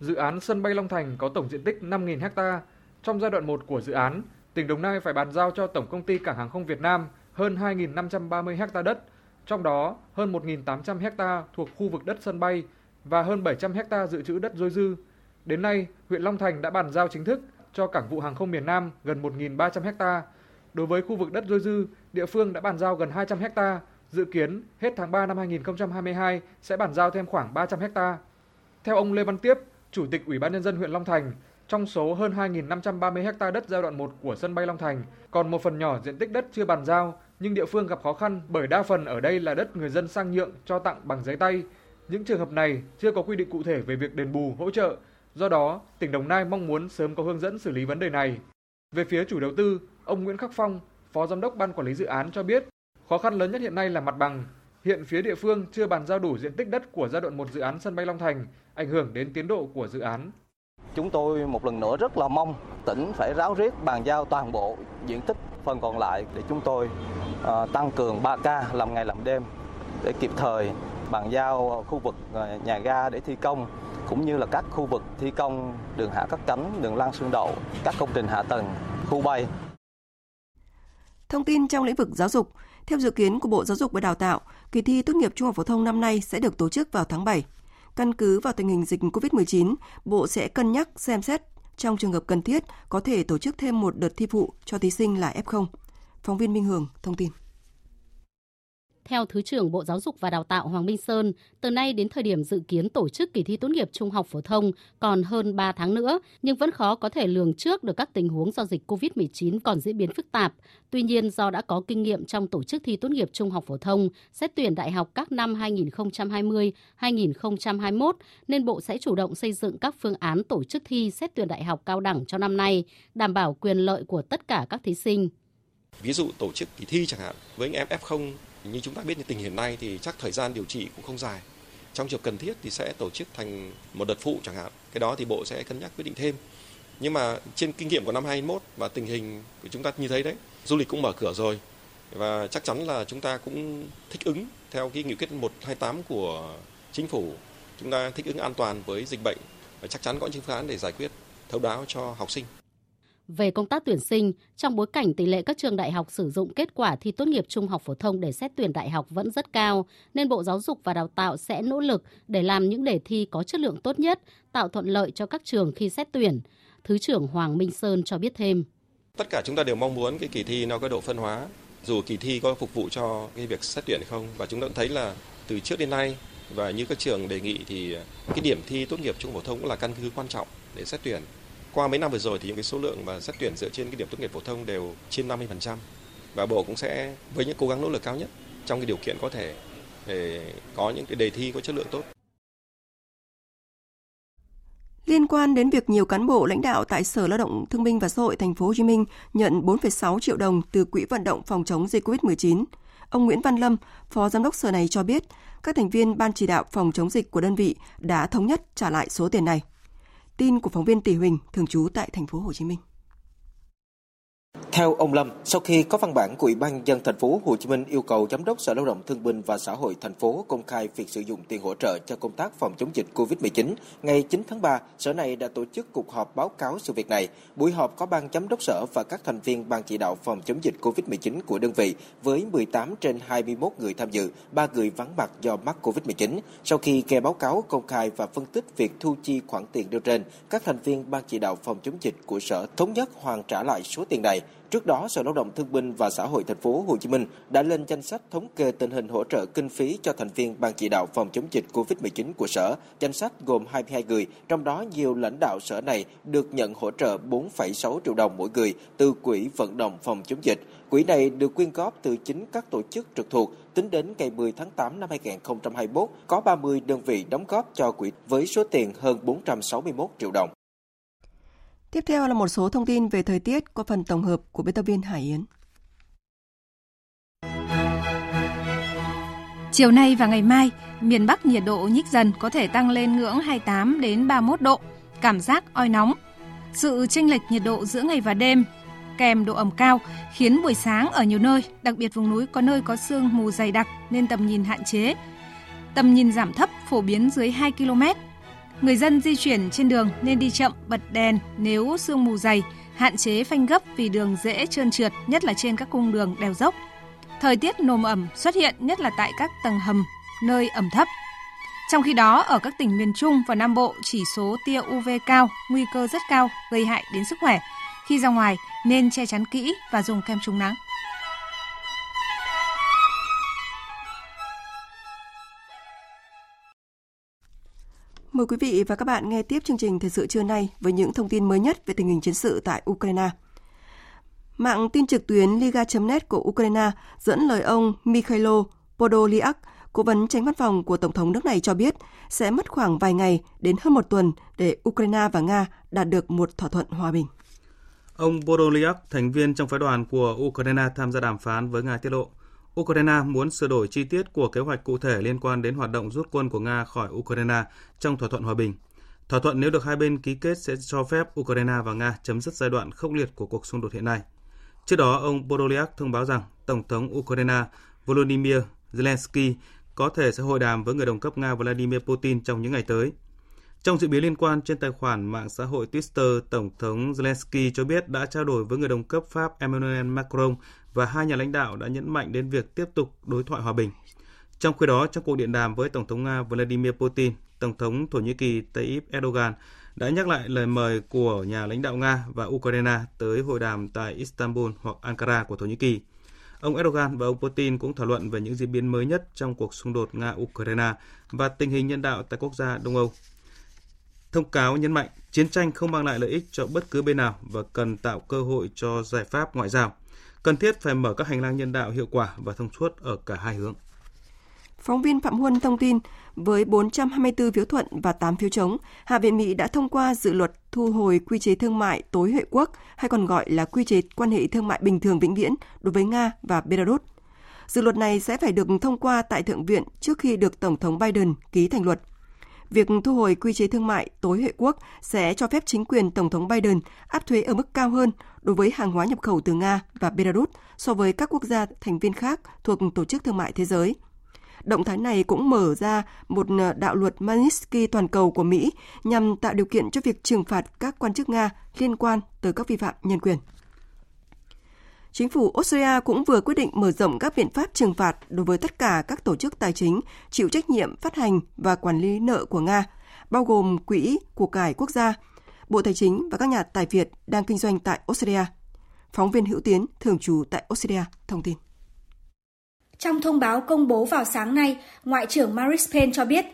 Dự án sân bay Long Thành có tổng diện tích 5.000 hecta. Trong giai đoạn 1 của dự án, tỉnh Đồng Nai phải bàn giao cho Tổng công ty Cảng hàng không Việt Nam hơn 2.530 ha đất, trong đó hơn 1.800 ha thuộc khu vực đất sân bay và hơn 700 ha dự trữ đất dôi dư. Đến nay, huyện Long Thành đã bàn giao chính thức cho Cảng vụ Hàng không miền Nam gần 1.300 ha. Đối với khu vực đất dôi dư, địa phương đã bàn giao gần 200 ha, dự kiến hết tháng 3 năm 2022 sẽ bàn giao thêm khoảng 300 ha. Theo ông Lê Văn Tiếp, Chủ tịch Ủy ban nhân dân huyện Long Thành, trong số hơn 2.530 ha đất giai đoạn 1 của sân bay Long Thành, còn một phần nhỏ diện tích đất chưa bàn giao, nhưng địa phương gặp khó khăn bởi đa phần ở đây là đất người dân sang nhượng cho tặng bằng giấy tay. Những trường hợp này chưa có quy định cụ thể về việc đền bù, hỗ trợ. Do đó, tỉnh Đồng Nai mong muốn sớm có hướng dẫn xử lý vấn đề này. Về phía chủ đầu tư, ông Nguyễn Khắc Phong, Phó Giám đốc Ban Quản lý Dự án cho biết, khó khăn lớn nhất hiện nay là mặt bằng. Hiện phía địa phương chưa bàn giao đủ diện tích đất của giai đoạn một dự án sân bay Long Thành, ảnh hưởng đến tiến độ của dự án. Chúng tôi một lần nữa rất là mong tỉnh phải ráo riết bàn giao toàn bộ diện tích phần còn lại để chúng tôi uh, tăng cường 3K làm ngày làm đêm để kịp thời bàn giao khu vực à, nhà ga để thi công cũng như là các khu vực thi công đường hạ cất cánh, đường lăn xương đậu, các công trình hạ tầng, khu bay. Thông tin trong lĩnh vực giáo dục, theo dự kiến của Bộ Giáo dục và Đào tạo, kỳ thi tốt nghiệp trung học phổ thông năm nay sẽ được tổ chức vào tháng 7. Căn cứ vào tình hình dịch COVID-19, Bộ sẽ cân nhắc xem xét trong trường hợp cần thiết có thể tổ chức thêm một đợt thi phụ cho thí sinh là F0. Phóng viên Minh Hường thông tin. Theo Thứ trưởng Bộ Giáo dục và Đào tạo Hoàng Minh Sơn, từ nay đến thời điểm dự kiến tổ chức kỳ thi tốt nghiệp trung học phổ thông còn hơn 3 tháng nữa, nhưng vẫn khó có thể lường trước được các tình huống do dịch COVID-19 còn diễn biến phức tạp. Tuy nhiên, do đã có kinh nghiệm trong tổ chức thi tốt nghiệp trung học phổ thông, xét tuyển đại học các năm 2020, 2021, nên Bộ sẽ chủ động xây dựng các phương án tổ chức thi xét tuyển đại học cao đẳng cho năm nay, đảm bảo quyền lợi của tất cả các thí sinh. Ví dụ tổ chức kỳ thi chẳng hạn với anh em F0 như chúng ta biết như tình hiện nay thì chắc thời gian điều trị cũng không dài. Trong trường cần thiết thì sẽ tổ chức thành một đợt phụ chẳng hạn. Cái đó thì Bộ sẽ cân nhắc quyết định thêm. Nhưng mà trên kinh nghiệm của năm 2021 và tình hình của chúng ta như thấy đấy, du lịch cũng mở cửa rồi và chắc chắn là chúng ta cũng thích ứng theo cái nghị quyết 128 của chính phủ. Chúng ta thích ứng an toàn với dịch bệnh và chắc chắn có những phương án để giải quyết thấu đáo cho học sinh. Về công tác tuyển sinh, trong bối cảnh tỷ lệ các trường đại học sử dụng kết quả thi tốt nghiệp trung học phổ thông để xét tuyển đại học vẫn rất cao, nên Bộ Giáo dục và Đào tạo sẽ nỗ lực để làm những đề thi có chất lượng tốt nhất, tạo thuận lợi cho các trường khi xét tuyển. Thứ trưởng Hoàng Minh Sơn cho biết thêm. Tất cả chúng ta đều mong muốn cái kỳ thi nó có độ phân hóa, dù kỳ thi có phục vụ cho cái việc xét tuyển không. Và chúng ta cũng thấy là từ trước đến nay và như các trường đề nghị thì cái điểm thi tốt nghiệp trung học phổ thông cũng là căn cứ quan trọng để xét tuyển qua mấy năm vừa rồi thì những cái số lượng mà xét tuyển dựa trên cái điểm tốt nghiệp phổ thông đều trên 50% và bộ cũng sẽ với những cố gắng nỗ lực cao nhất trong cái điều kiện có thể để có những cái đề thi có chất lượng tốt. Liên quan đến việc nhiều cán bộ lãnh đạo tại Sở Lao động Thương binh và Xã hội Thành phố Hồ Chí Minh nhận 4,6 triệu đồng từ quỹ vận động phòng chống dịch COVID-19, ông Nguyễn Văn Lâm, Phó Giám đốc Sở này cho biết, các thành viên ban chỉ đạo phòng chống dịch của đơn vị đã thống nhất trả lại số tiền này. Tin của phóng viên Tỷ Huỳnh thường trú tại thành phố Hồ Chí Minh. Theo ông Lâm, sau khi có văn bản của Ủy ban dân thành phố Hồ Chí Minh yêu cầu giám đốc Sở Lao động Thương binh và Xã hội thành phố công khai việc sử dụng tiền hỗ trợ cho công tác phòng chống dịch Covid-19, ngày 9 tháng 3, Sở này đã tổ chức cuộc họp báo cáo sự việc này. Buổi họp có ban giám đốc sở và các thành viên ban chỉ đạo phòng chống dịch Covid-19 của đơn vị với 18 trên 21 người tham dự, 3 người vắng mặt do mắc Covid-19. Sau khi nghe báo cáo công khai và phân tích việc thu chi khoản tiền nêu trên, các thành viên ban chỉ đạo phòng chống dịch của sở thống nhất hoàn trả lại số tiền này Trước đó, Sở Lao động Thương binh và Xã hội thành phố Hồ Chí Minh đã lên danh sách thống kê tình hình hỗ trợ kinh phí cho thành viên ban chỉ đạo phòng chống dịch COVID-19 của sở. Danh sách gồm 22 người, trong đó nhiều lãnh đạo sở này được nhận hỗ trợ 4,6 triệu đồng mỗi người từ quỹ vận động phòng chống dịch. Quỹ này được quyên góp từ chính các tổ chức trực thuộc. Tính đến ngày 10 tháng 8 năm 2021, có 30 đơn vị đóng góp cho quỹ với số tiền hơn 461 triệu đồng. Tiếp theo là một số thông tin về thời tiết qua phần tổng hợp của biên tập viên Hải Yến. Chiều nay và ngày mai, miền Bắc nhiệt độ nhích dần có thể tăng lên ngưỡng 28 đến 31 độ, cảm giác oi nóng. Sự chênh lệch nhiệt độ giữa ngày và đêm kèm độ ẩm cao, khiến buổi sáng ở nhiều nơi, đặc biệt vùng núi có nơi có sương mù dày đặc nên tầm nhìn hạn chế. Tầm nhìn giảm thấp phổ biến dưới 2 km. Người dân di chuyển trên đường nên đi chậm, bật đèn nếu sương mù dày, hạn chế phanh gấp vì đường dễ trơn trượt, nhất là trên các cung đường đèo dốc. Thời tiết nồm ẩm xuất hiện nhất là tại các tầng hầm, nơi ẩm thấp. Trong khi đó, ở các tỉnh miền Trung và Nam Bộ, chỉ số tia UV cao, nguy cơ rất cao, gây hại đến sức khỏe. Khi ra ngoài, nên che chắn kỹ và dùng kem chống nắng. Mời quý vị và các bạn nghe tiếp chương trình Thời sự trưa nay với những thông tin mới nhất về tình hình chiến sự tại Ukraine. Mạng tin trực tuyến Liga.net của Ukraine dẫn lời ông Mikhailo Podolyak, cố vấn tránh văn phòng của Tổng thống nước này cho biết sẽ mất khoảng vài ngày đến hơn một tuần để Ukraine và Nga đạt được một thỏa thuận hòa bình. Ông Podolyak, thành viên trong phái đoàn của Ukraine tham gia đàm phán với Nga tiết lộ, Ukraine muốn sửa đổi chi tiết của kế hoạch cụ thể liên quan đến hoạt động rút quân của Nga khỏi Ukraine trong thỏa thuận hòa bình. Thỏa thuận nếu được hai bên ký kết sẽ cho phép Ukraine và Nga chấm dứt giai đoạn khốc liệt của cuộc xung đột hiện nay. Trước đó, ông Podolyak thông báo rằng Tổng thống Ukraine Volodymyr Zelensky có thể sẽ hội đàm với người đồng cấp Nga Vladimir Putin trong những ngày tới. Trong diễn biến liên quan trên tài khoản mạng xã hội Twitter, Tổng thống Zelensky cho biết đã trao đổi với người đồng cấp Pháp Emmanuel Macron và hai nhà lãnh đạo đã nhấn mạnh đến việc tiếp tục đối thoại hòa bình. Trong khi đó, trong cuộc điện đàm với Tổng thống Nga Vladimir Putin, Tổng thống Thổ Nhĩ Kỳ Tayyip Erdogan đã nhắc lại lời mời của nhà lãnh đạo Nga và Ukraine tới hội đàm tại Istanbul hoặc Ankara của Thổ Nhĩ Kỳ. Ông Erdogan và ông Putin cũng thảo luận về những diễn biến mới nhất trong cuộc xung đột Nga-Ukraine và tình hình nhân đạo tại quốc gia Đông Âu. Thông cáo nhấn mạnh chiến tranh không mang lại lợi ích cho bất cứ bên nào và cần tạo cơ hội cho giải pháp ngoại giao. Cần thiết phải mở các hành lang nhân đạo hiệu quả và thông suốt ở cả hai hướng. Phóng viên Phạm Huân thông tin, với 424 phiếu thuận và 8 phiếu chống, Hạ viện Mỹ đã thông qua dự luật thu hồi quy chế thương mại tối huệ quốc, hay còn gọi là quy chế quan hệ thương mại bình thường vĩnh viễn đối với Nga và Belarus. Dự luật này sẽ phải được thông qua tại Thượng viện trước khi được Tổng thống Biden ký thành luật. Việc thu hồi quy chế thương mại tối hệ quốc sẽ cho phép chính quyền Tổng thống Biden áp thuế ở mức cao hơn đối với hàng hóa nhập khẩu từ Nga và Belarus so với các quốc gia thành viên khác thuộc Tổ chức Thương mại Thế giới – Động thái này cũng mở ra một ờ, đạo luật Magnitsky toàn cầu của Mỹ nhằm tạo điều kiện cho việc trừng phạt các quan chức Nga liên quan tới các vi phạm nhân quyền. Chính phủ Australia cũng vừa quyết định mở rộng các biện pháp trừng phạt đối với tất cả các tổ chức tài chính chịu trách nhiệm phát hành và quản lý nợ của Nga, bao gồm Quỹ của cải quốc gia, Bộ Tài chính và các nhà tài Việt đang kinh doanh tại Australia. Phóng viên Hữu Tiến, thường trú tại Australia, thông tin. Trong thông báo công bố vào sáng nay, Ngoại trưởng Maris Payne cho biết,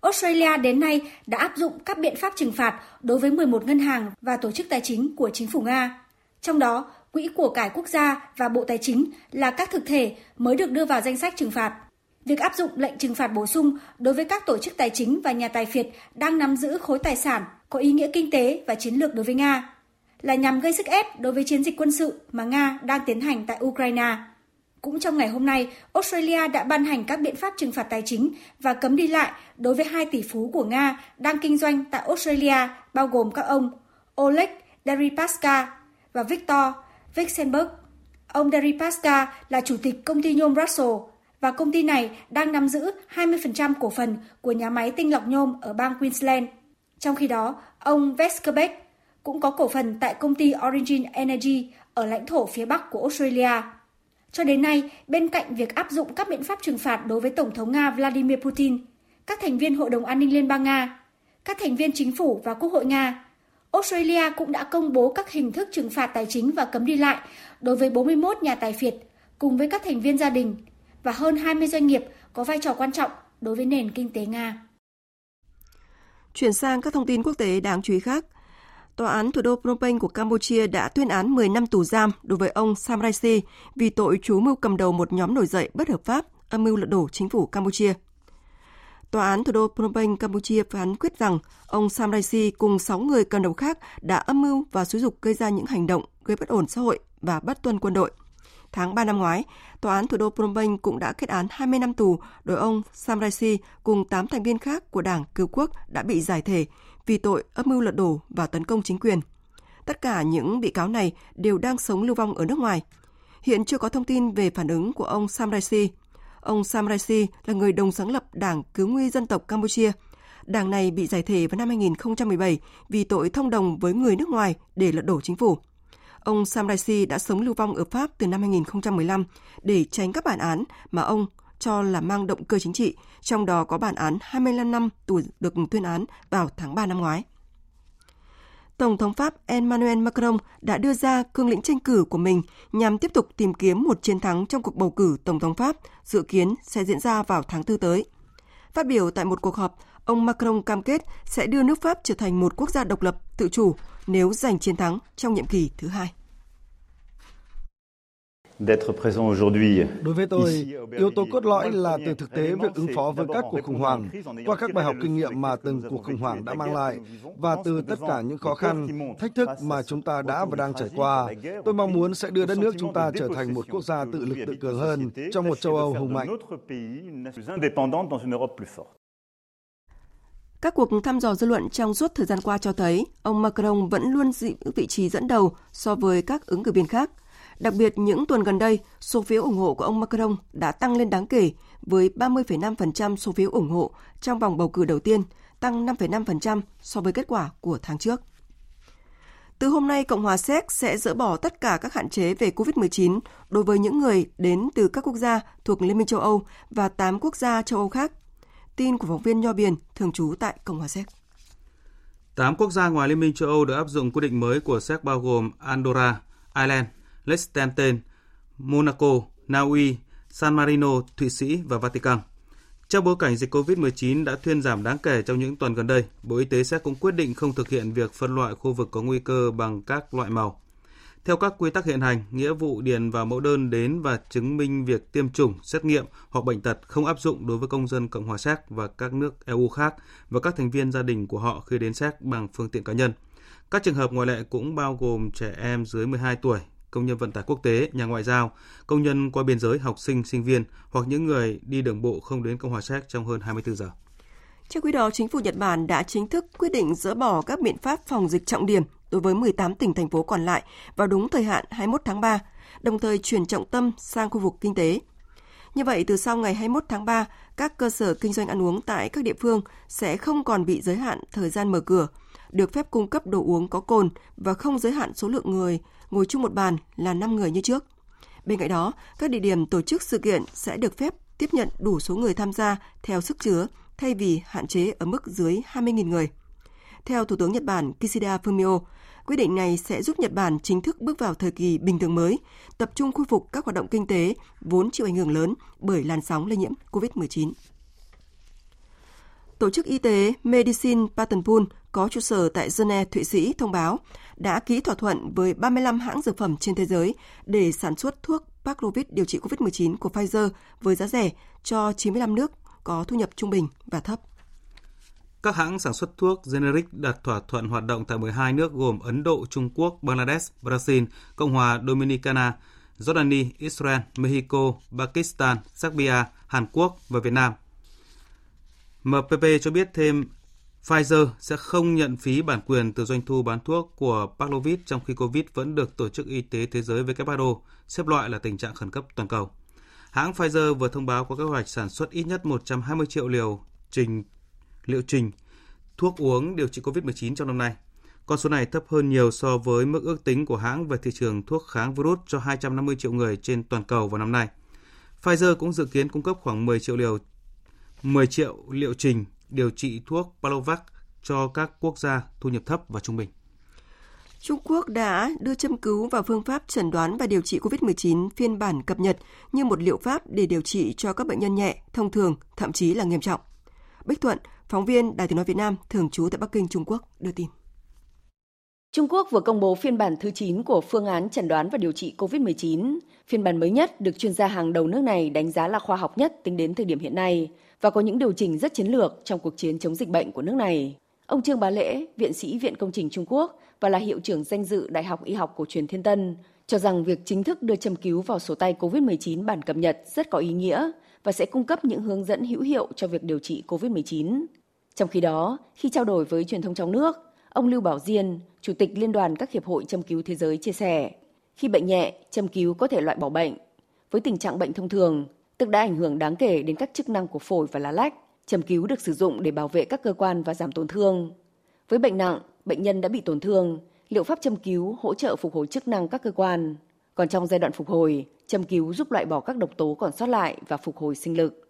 Australia đến nay đã áp dụng các biện pháp trừng phạt đối với 11 ngân hàng và tổ chức tài chính của chính phủ Nga. Trong đó, Quỹ của cải quốc gia và Bộ Tài chính là các thực thể mới được đưa vào danh sách trừng phạt. Việc áp dụng lệnh trừng phạt bổ sung đối với các tổ chức tài chính và nhà tài phiệt đang nắm giữ khối tài sản có ý nghĩa kinh tế và chiến lược đối với Nga là nhằm gây sức ép đối với chiến dịch quân sự mà Nga đang tiến hành tại Ukraine. Cũng trong ngày hôm nay, Australia đã ban hành các biện pháp trừng phạt tài chính và cấm đi lại đối với hai tỷ phú của Nga đang kinh doanh tại Australia, bao gồm các ông Oleg Deripaska và Victor Vexenberg. Ông Deripaska là chủ tịch công ty nhôm Russell và công ty này đang nắm giữ 20% cổ phần của nhà máy tinh lọc nhôm ở bang Queensland. Trong khi đó, ông Veskerbeck cũng có cổ phần tại công ty Origin Energy ở lãnh thổ phía Bắc của Australia. Cho đến nay, bên cạnh việc áp dụng các biện pháp trừng phạt đối với Tổng thống Nga Vladimir Putin, các thành viên Hội đồng An ninh Liên bang Nga, các thành viên chính phủ và Quốc hội Nga, Australia cũng đã công bố các hình thức trừng phạt tài chính và cấm đi lại đối với 41 nhà tài phiệt cùng với các thành viên gia đình và hơn 20 doanh nghiệp có vai trò quan trọng đối với nền kinh tế Nga. Chuyển sang các thông tin quốc tế đáng chú ý khác. Tòa án thủ đô Phnom Penh của Campuchia đã tuyên án 10 năm tù giam đối với ông Sam Raisi vì tội chú mưu cầm đầu một nhóm nổi dậy bất hợp pháp, âm mưu lật đổ chính phủ Campuchia. Tòa án thủ đô Phnom Penh, Campuchia phán quyết rằng ông Sam Raisi cùng 6 người cầm đầu khác đã âm mưu và xúi dục gây ra những hành động gây bất ổn xã hội và bất tuân quân đội. Tháng 3 năm ngoái, Tòa án thủ đô Phnom Penh cũng đã kết án 20 năm tù đối ông Sam Raisi cùng 8 thành viên khác của Đảng Cứu Quốc đã bị giải thể vì tội âm mưu lật đổ và tấn công chính quyền. Tất cả những bị cáo này đều đang sống lưu vong ở nước ngoài. Hiện chưa có thông tin về phản ứng của ông Sam Raisi. Ông Sam Raisi là người đồng sáng lập Đảng Cứu nguy dân tộc Campuchia. Đảng này bị giải thể vào năm 2017 vì tội thông đồng với người nước ngoài để lật đổ chính phủ. Ông Sam Raisi đã sống lưu vong ở Pháp từ năm 2015 để tránh các bản án mà ông cho là mang động cơ chính trị, trong đó có bản án 25 năm tù được tuyên án vào tháng 3 năm ngoái. Tổng thống Pháp Emmanuel Macron đã đưa ra cương lĩnh tranh cử của mình nhằm tiếp tục tìm kiếm một chiến thắng trong cuộc bầu cử Tổng thống Pháp dự kiến sẽ diễn ra vào tháng 4 tới. Phát biểu tại một cuộc họp, ông Macron cam kết sẽ đưa nước Pháp trở thành một quốc gia độc lập, tự chủ nếu giành chiến thắng trong nhiệm kỳ thứ hai. Đối với tôi, yếu tố cốt lõi là từ thực tế việc ứng phó với các cuộc khủng hoảng qua các bài học kinh nghiệm mà từng cuộc khủng hoảng đã mang lại và từ tất cả những khó khăn, thách thức mà chúng ta đã và đang trải qua. Tôi mong muốn sẽ đưa đất nước chúng ta trở thành một quốc gia tự lực tự cường hơn trong một châu Âu hùng mạnh. Các cuộc thăm dò dư luận trong suốt thời gian qua cho thấy ông Macron vẫn luôn giữ vị trí dẫn đầu so với các ứng cử viên khác – Đặc biệt, những tuần gần đây, số phiếu ủng hộ của ông Macron đã tăng lên đáng kể với 30,5% số phiếu ủng hộ trong vòng bầu cử đầu tiên, tăng 5,5% so với kết quả của tháng trước. Từ hôm nay, Cộng hòa Séc sẽ dỡ bỏ tất cả các hạn chế về COVID-19 đối với những người đến từ các quốc gia thuộc Liên minh châu Âu và 8 quốc gia châu Âu khác. Tin của phóng viên Nho Biển, thường trú tại Cộng hòa Séc. 8 quốc gia ngoài Liên minh châu Âu đã áp dụng quy định mới của Séc bao gồm Andorra, Ireland, Liechtenstein, Monaco, Na Uy, San Marino, Thụy Sĩ và Vatican. Trong bối cảnh dịch COVID-19 đã thuyên giảm đáng kể trong những tuần gần đây, Bộ Y tế sẽ cũng quyết định không thực hiện việc phân loại khu vực có nguy cơ bằng các loại màu. Theo các quy tắc hiện hành, nghĩa vụ điền vào mẫu đơn đến và chứng minh việc tiêm chủng, xét nghiệm hoặc bệnh tật không áp dụng đối với công dân Cộng hòa Séc và các nước EU khác và các thành viên gia đình của họ khi đến Séc bằng phương tiện cá nhân. Các trường hợp ngoại lệ cũng bao gồm trẻ em dưới 12 tuổi, công nhân vận tải quốc tế, nhà ngoại giao, công nhân qua biên giới, học sinh, sinh viên hoặc những người đi đường bộ không đến Cộng hòa Séc trong hơn 24 giờ. Trước khi đó, chính phủ Nhật Bản đã chính thức quyết định dỡ bỏ các biện pháp phòng dịch trọng điểm đối với 18 tỉnh thành phố còn lại vào đúng thời hạn 21 tháng 3, đồng thời chuyển trọng tâm sang khu vực kinh tế. Như vậy, từ sau ngày 21 tháng 3, các cơ sở kinh doanh ăn uống tại các địa phương sẽ không còn bị giới hạn thời gian mở cửa, được phép cung cấp đồ uống có cồn và không giới hạn số lượng người ngồi chung một bàn là 5 người như trước. Bên cạnh đó, các địa điểm tổ chức sự kiện sẽ được phép tiếp nhận đủ số người tham gia theo sức chứa thay vì hạn chế ở mức dưới 20.000 người. Theo Thủ tướng Nhật Bản Kishida Fumio, quyết định này sẽ giúp Nhật Bản chính thức bước vào thời kỳ bình thường mới, tập trung khôi phục các hoạt động kinh tế vốn chịu ảnh hưởng lớn bởi làn sóng lây nhiễm COVID-19. Tổ chức Y tế Medicine Patenpool có trụ sở tại Geneva, Thụy Sĩ thông báo đã ký thỏa thuận với 35 hãng dược phẩm trên thế giới để sản xuất thuốc Paxlovid điều trị COVID-19 của Pfizer với giá rẻ cho 95 nước có thu nhập trung bình và thấp. Các hãng sản xuất thuốc generic đạt thỏa thuận hoạt động tại 12 nước gồm Ấn Độ, Trung Quốc, Bangladesh, Brazil, Cộng hòa Dominicana, Jordani, Israel, Mexico, Pakistan, Serbia, Hàn Quốc và Việt Nam. MPP cho biết thêm Pfizer sẽ không nhận phí bản quyền từ doanh thu bán thuốc của Paxlovid trong khi Covid vẫn được Tổ chức Y tế Thế giới WHO xếp loại là tình trạng khẩn cấp toàn cầu. Hãng Pfizer vừa thông báo có kế hoạch sản xuất ít nhất 120 triệu liều trình, liệu trình thuốc uống điều trị COVID-19 trong năm nay. Con số này thấp hơn nhiều so với mức ước tính của hãng về thị trường thuốc kháng virus cho 250 triệu người trên toàn cầu vào năm nay. Pfizer cũng dự kiến cung cấp khoảng 10 triệu liều 10 triệu liệu trình điều trị thuốc Palovac cho các quốc gia thu nhập thấp và trung bình. Trung Quốc đã đưa châm cứu vào phương pháp chẩn đoán và điều trị COVID-19 phiên bản cập nhật như một liệu pháp để điều trị cho các bệnh nhân nhẹ, thông thường, thậm chí là nghiêm trọng. Bích Thuận, phóng viên Đài tiếng nói Việt Nam thường trú tại Bắc Kinh, Trung Quốc đưa tin. Trung Quốc vừa công bố phiên bản thứ 9 của phương án chẩn đoán và điều trị COVID-19. Phiên bản mới nhất được chuyên gia hàng đầu nước này đánh giá là khoa học nhất tính đến thời điểm hiện nay và có những điều chỉnh rất chiến lược trong cuộc chiến chống dịch bệnh của nước này. Ông Trương Bá Lễ, viện sĩ Viện Công trình Trung Quốc và là hiệu trưởng danh dự Đại học Y học cổ truyền Thiên Tân, cho rằng việc chính thức đưa châm cứu vào sổ tay COVID-19 bản cập nhật rất có ý nghĩa và sẽ cung cấp những hướng dẫn hữu hiệu cho việc điều trị COVID-19. Trong khi đó, khi trao đổi với truyền thông trong nước, Ông Lưu Bảo Diên, Chủ tịch Liên đoàn các hiệp hội châm cứu thế giới chia sẻ, khi bệnh nhẹ, châm cứu có thể loại bỏ bệnh. Với tình trạng bệnh thông thường, tức đã ảnh hưởng đáng kể đến các chức năng của phổi và lá lách, châm cứu được sử dụng để bảo vệ các cơ quan và giảm tổn thương. Với bệnh nặng, bệnh nhân đã bị tổn thương, liệu pháp châm cứu hỗ trợ phục hồi chức năng các cơ quan. Còn trong giai đoạn phục hồi, châm cứu giúp loại bỏ các độc tố còn sót lại và phục hồi sinh lực.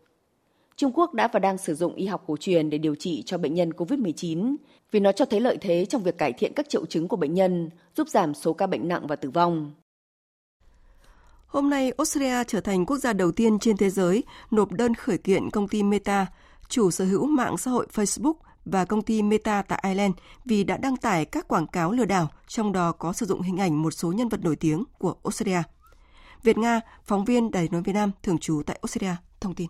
Trung Quốc đã và đang sử dụng y học cổ truyền để điều trị cho bệnh nhân COVID-19 vì nó cho thấy lợi thế trong việc cải thiện các triệu chứng của bệnh nhân, giúp giảm số ca bệnh nặng và tử vong. Hôm nay, Australia trở thành quốc gia đầu tiên trên thế giới nộp đơn khởi kiện công ty Meta, chủ sở hữu mạng xã hội Facebook và công ty Meta tại Ireland vì đã đăng tải các quảng cáo lừa đảo, trong đó có sử dụng hình ảnh một số nhân vật nổi tiếng của Australia. Việt Nga, phóng viên Đài nói Việt Nam thường trú tại Australia, thông tin.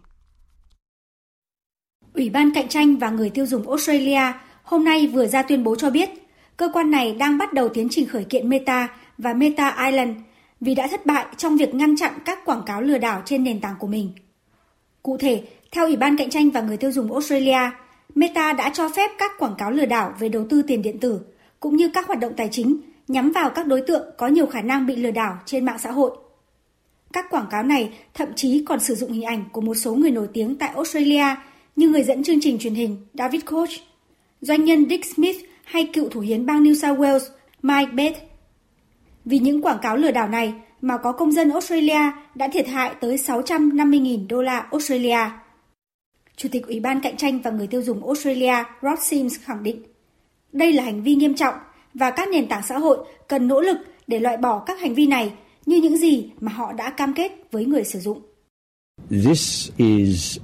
Ủy ban Cạnh tranh và Người tiêu dùng Australia hôm nay vừa ra tuyên bố cho biết cơ quan này đang bắt đầu tiến trình khởi kiện Meta và Meta Island vì đã thất bại trong việc ngăn chặn các quảng cáo lừa đảo trên nền tảng của mình. Cụ thể, theo Ủy ban Cạnh tranh và Người tiêu dùng Australia, Meta đã cho phép các quảng cáo lừa đảo về đầu tư tiền điện tử cũng như các hoạt động tài chính nhắm vào các đối tượng có nhiều khả năng bị lừa đảo trên mạng xã hội. Các quảng cáo này thậm chí còn sử dụng hình ảnh của một số người nổi tiếng tại Australia như người dẫn chương trình truyền hình David Koch, doanh nhân Dick Smith hay cựu thủ hiến bang New South Wales Mike Bates. Vì những quảng cáo lừa đảo này mà có công dân Australia đã thiệt hại tới 650.000 đô la Australia. Chủ tịch Ủy ban Cạnh tranh và Người tiêu dùng Australia Rod Sims khẳng định, đây là hành vi nghiêm trọng và các nền tảng xã hội cần nỗ lực để loại bỏ các hành vi này như những gì mà họ đã cam kết với người sử dụng. This is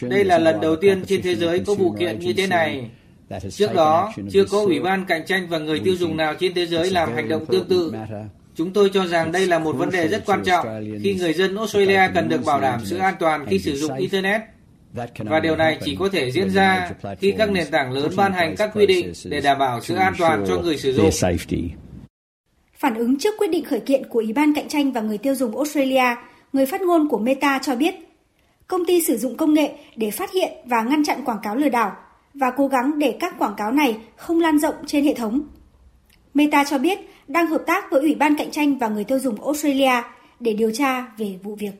đây là lần đầu tiên trên thế giới có vụ kiện như thế này. Trước đó, chưa có Ủy ban Cạnh tranh và người tiêu dùng nào trên thế giới làm hành động tương tự. Chúng tôi cho rằng đây là một vấn đề rất quan trọng khi người dân Australia cần được bảo đảm sự an toàn khi sử dụng Internet. Và điều này chỉ có thể diễn ra khi các nền tảng lớn ban hành các quy định để đảm bảo sự an toàn cho người sử dụng. Phản ứng trước quyết định khởi kiện của Ủy ban Cạnh tranh và người tiêu dùng Australia, người phát ngôn của Meta cho biết công ty sử dụng công nghệ để phát hiện và ngăn chặn quảng cáo lừa đảo và cố gắng để các quảng cáo này không lan rộng trên hệ thống. Meta cho biết đang hợp tác với Ủy ban Cạnh tranh và người tiêu dùng Australia để điều tra về vụ việc.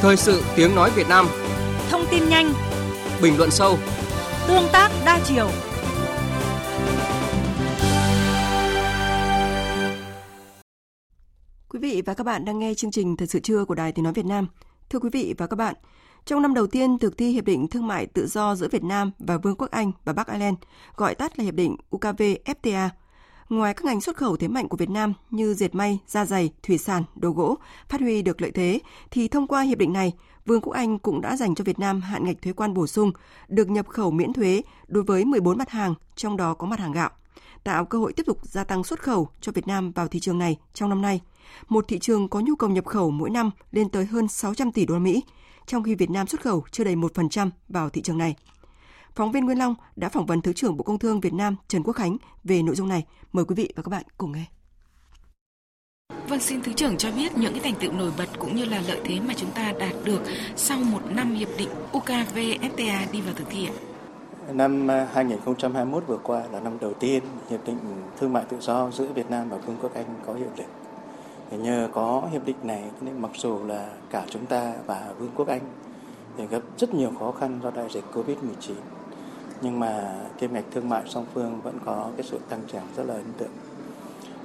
Thời sự tiếng nói Việt Nam Thông tin nhanh Bình luận sâu Tương tác đa chiều Quý vị và các bạn đang nghe chương trình thật sự trưa của Đài Tiếng Nói Việt Nam. Thưa quý vị và các bạn, trong năm đầu tiên thực thi Hiệp định Thương mại Tự do giữa Việt Nam và Vương quốc Anh và Bắc Ireland, gọi tắt là Hiệp định UKVFTA, ngoài các ngành xuất khẩu thế mạnh của Việt Nam như dệt may, da giày, thủy sản, đồ gỗ phát huy được lợi thế, thì thông qua hiệp định này, Vương quốc Anh cũng đã dành cho Việt Nam hạn ngạch thuế quan bổ sung, được nhập khẩu miễn thuế đối với 14 mặt hàng, trong đó có mặt hàng gạo, tạo cơ hội tiếp tục gia tăng xuất khẩu cho Việt Nam vào thị trường này trong năm nay – một thị trường có nhu cầu nhập khẩu mỗi năm lên tới hơn 600 tỷ đô la Mỹ, trong khi Việt Nam xuất khẩu chưa đầy 1% vào thị trường này. Phóng viên Nguyên Long đã phỏng vấn Thứ trưởng Bộ Công Thương Việt Nam Trần Quốc Khánh về nội dung này. Mời quý vị và các bạn cùng nghe. Vâng, xin Thứ trưởng cho biết những cái thành tựu nổi bật cũng như là lợi thế mà chúng ta đạt được sau một năm hiệp định UKVFTA đi vào thực thi ạ. Năm 2021 vừa qua là năm đầu tiên hiệp định thương mại tự do giữa Việt Nam và Vương quốc Anh có hiệu lực nhờ có hiệp định này nên mặc dù là cả chúng ta và Vương quốc Anh thì gặp rất nhiều khó khăn do đại dịch Covid-19 nhưng mà kim ngạch thương mại song phương vẫn có cái sự tăng trưởng rất là ấn tượng.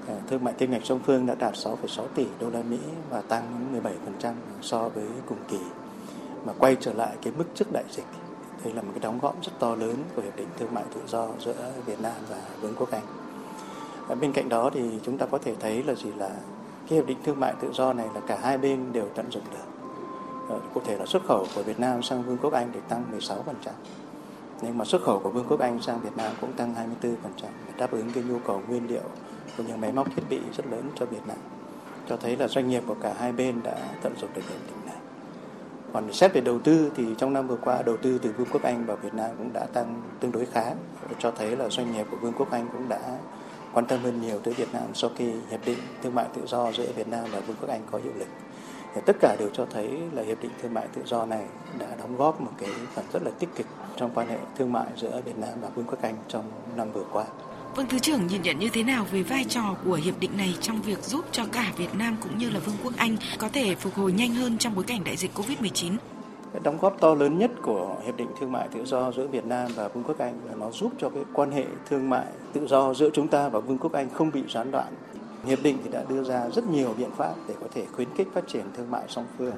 Ờ, thương mại kim ngạch song phương đã đạt 6,6 tỷ đô la Mỹ và tăng 17% so với cùng kỳ mà quay trở lại cái mức trước đại dịch. Đây là một cái đóng góp rất to lớn của hiệp định thương mại tự do giữa Việt Nam và Vương quốc Anh. Bên cạnh đó thì chúng ta có thể thấy là gì là cái hiệp định thương mại tự do này là cả hai bên đều tận dụng được. Ờ, cụ thể là xuất khẩu của Việt Nam sang Vương quốc Anh thì tăng 16%. Nhưng mà xuất khẩu của Vương quốc Anh sang Việt Nam cũng tăng 24%, đáp ứng cái nhu cầu nguyên liệu của những máy móc thiết bị rất lớn cho Việt Nam. Cho thấy là doanh nghiệp của cả hai bên đã tận dụng được hiệp định này. Còn xét về đầu tư thì trong năm vừa qua đầu tư từ Vương quốc Anh vào Việt Nam cũng đã tăng tương đối khá, cho thấy là doanh nghiệp của Vương quốc Anh cũng đã quan tâm hơn nhiều tới Việt Nam sau khi hiệp định thương mại tự do giữa Việt Nam và Vương quốc Anh có hiệu lực. Thì tất cả đều cho thấy là hiệp định thương mại tự do này đã đóng góp một cái phần rất là tích cực trong quan hệ thương mại giữa Việt Nam và Vương quốc Anh trong năm vừa qua. Vâng, Thứ trưởng nhìn nhận như thế nào về vai trò của hiệp định này trong việc giúp cho cả Việt Nam cũng như là Vương quốc Anh có thể phục hồi nhanh hơn trong bối cảnh đại dịch Covid-19? Cái đóng góp to lớn nhất của hiệp định thương mại tự do giữa Việt Nam và Vương quốc Anh là nó giúp cho cái quan hệ thương mại tự do giữa chúng ta và Vương quốc Anh không bị gián đoạn. Hiệp định thì đã đưa ra rất nhiều biện pháp để có thể khuyến khích phát triển thương mại song phương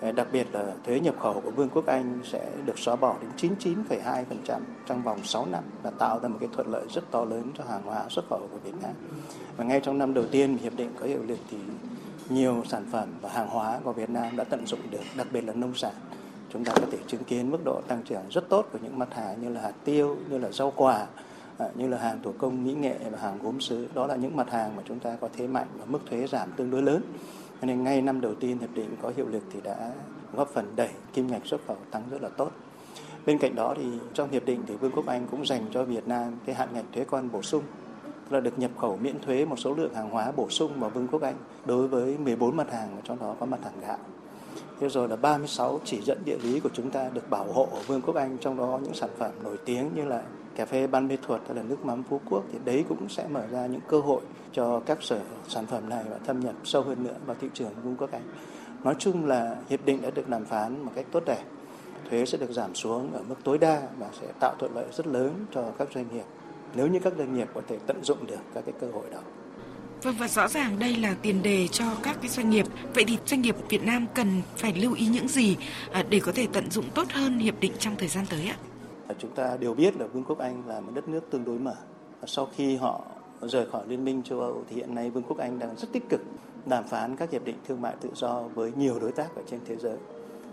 ờ, Đặc biệt là thuế nhập khẩu của Vương quốc Anh sẽ được xóa bỏ đến 99,2% trong vòng 6 năm và tạo ra một cái thuận lợi rất to lớn cho hàng hóa xuất khẩu của Việt Nam. Và ngay trong năm đầu tiên hiệp định có hiệu lực thì nhiều sản phẩm và hàng hóa của Việt Nam đã tận dụng được, đặc biệt là nông sản. Chúng ta có thể chứng kiến mức độ tăng trưởng rất tốt của những mặt hàng như là hạt tiêu, như là rau quả, à, như là hàng thủ công mỹ nghệ và hàng gốm sứ. Đó là những mặt hàng mà chúng ta có thế mạnh và mức thuế giảm tương đối lớn nên ngay năm đầu tiên hiệp định có hiệu lực thì đã góp phần đẩy kim ngạch xuất khẩu tăng rất là tốt. Bên cạnh đó thì trong hiệp định thì Vương quốc Anh cũng dành cho Việt Nam cái hạn ngạch thuế quan bổ sung là được nhập khẩu miễn thuế một số lượng hàng hóa bổ sung vào Vương quốc Anh đối với 14 mặt hàng trong đó có mặt hàng gạo. Thế rồi là 36 chỉ dẫn địa lý của chúng ta được bảo hộ ở Vương quốc Anh trong đó những sản phẩm nổi tiếng như là cà phê Ban Mê Thuật hay là nước mắm Phú Quốc thì đấy cũng sẽ mở ra những cơ hội cho các sở sản phẩm này và thâm nhập sâu hơn nữa vào thị trường Vương quốc Anh. Nói chung là hiệp định đã được đàm phán một cách tốt đẹp. Thuế sẽ được giảm xuống ở mức tối đa và sẽ tạo thuận lợi rất lớn cho các doanh nghiệp, nếu như các doanh nghiệp có thể tận dụng được các cái cơ hội đó. Vâng và rõ ràng đây là tiền đề cho các cái doanh nghiệp. Vậy thì doanh nghiệp Việt Nam cần phải lưu ý những gì à, để có thể tận dụng tốt hơn hiệp định trong thời gian tới ạ? À, chúng ta đều biết là Vương quốc Anh là một đất nước tương đối mở. Sau khi họ rời khỏi Liên minh châu Âu thì hiện nay Vương quốc Anh đang rất tích cực đàm phán các hiệp định thương mại tự do với nhiều đối tác ở trên thế giới.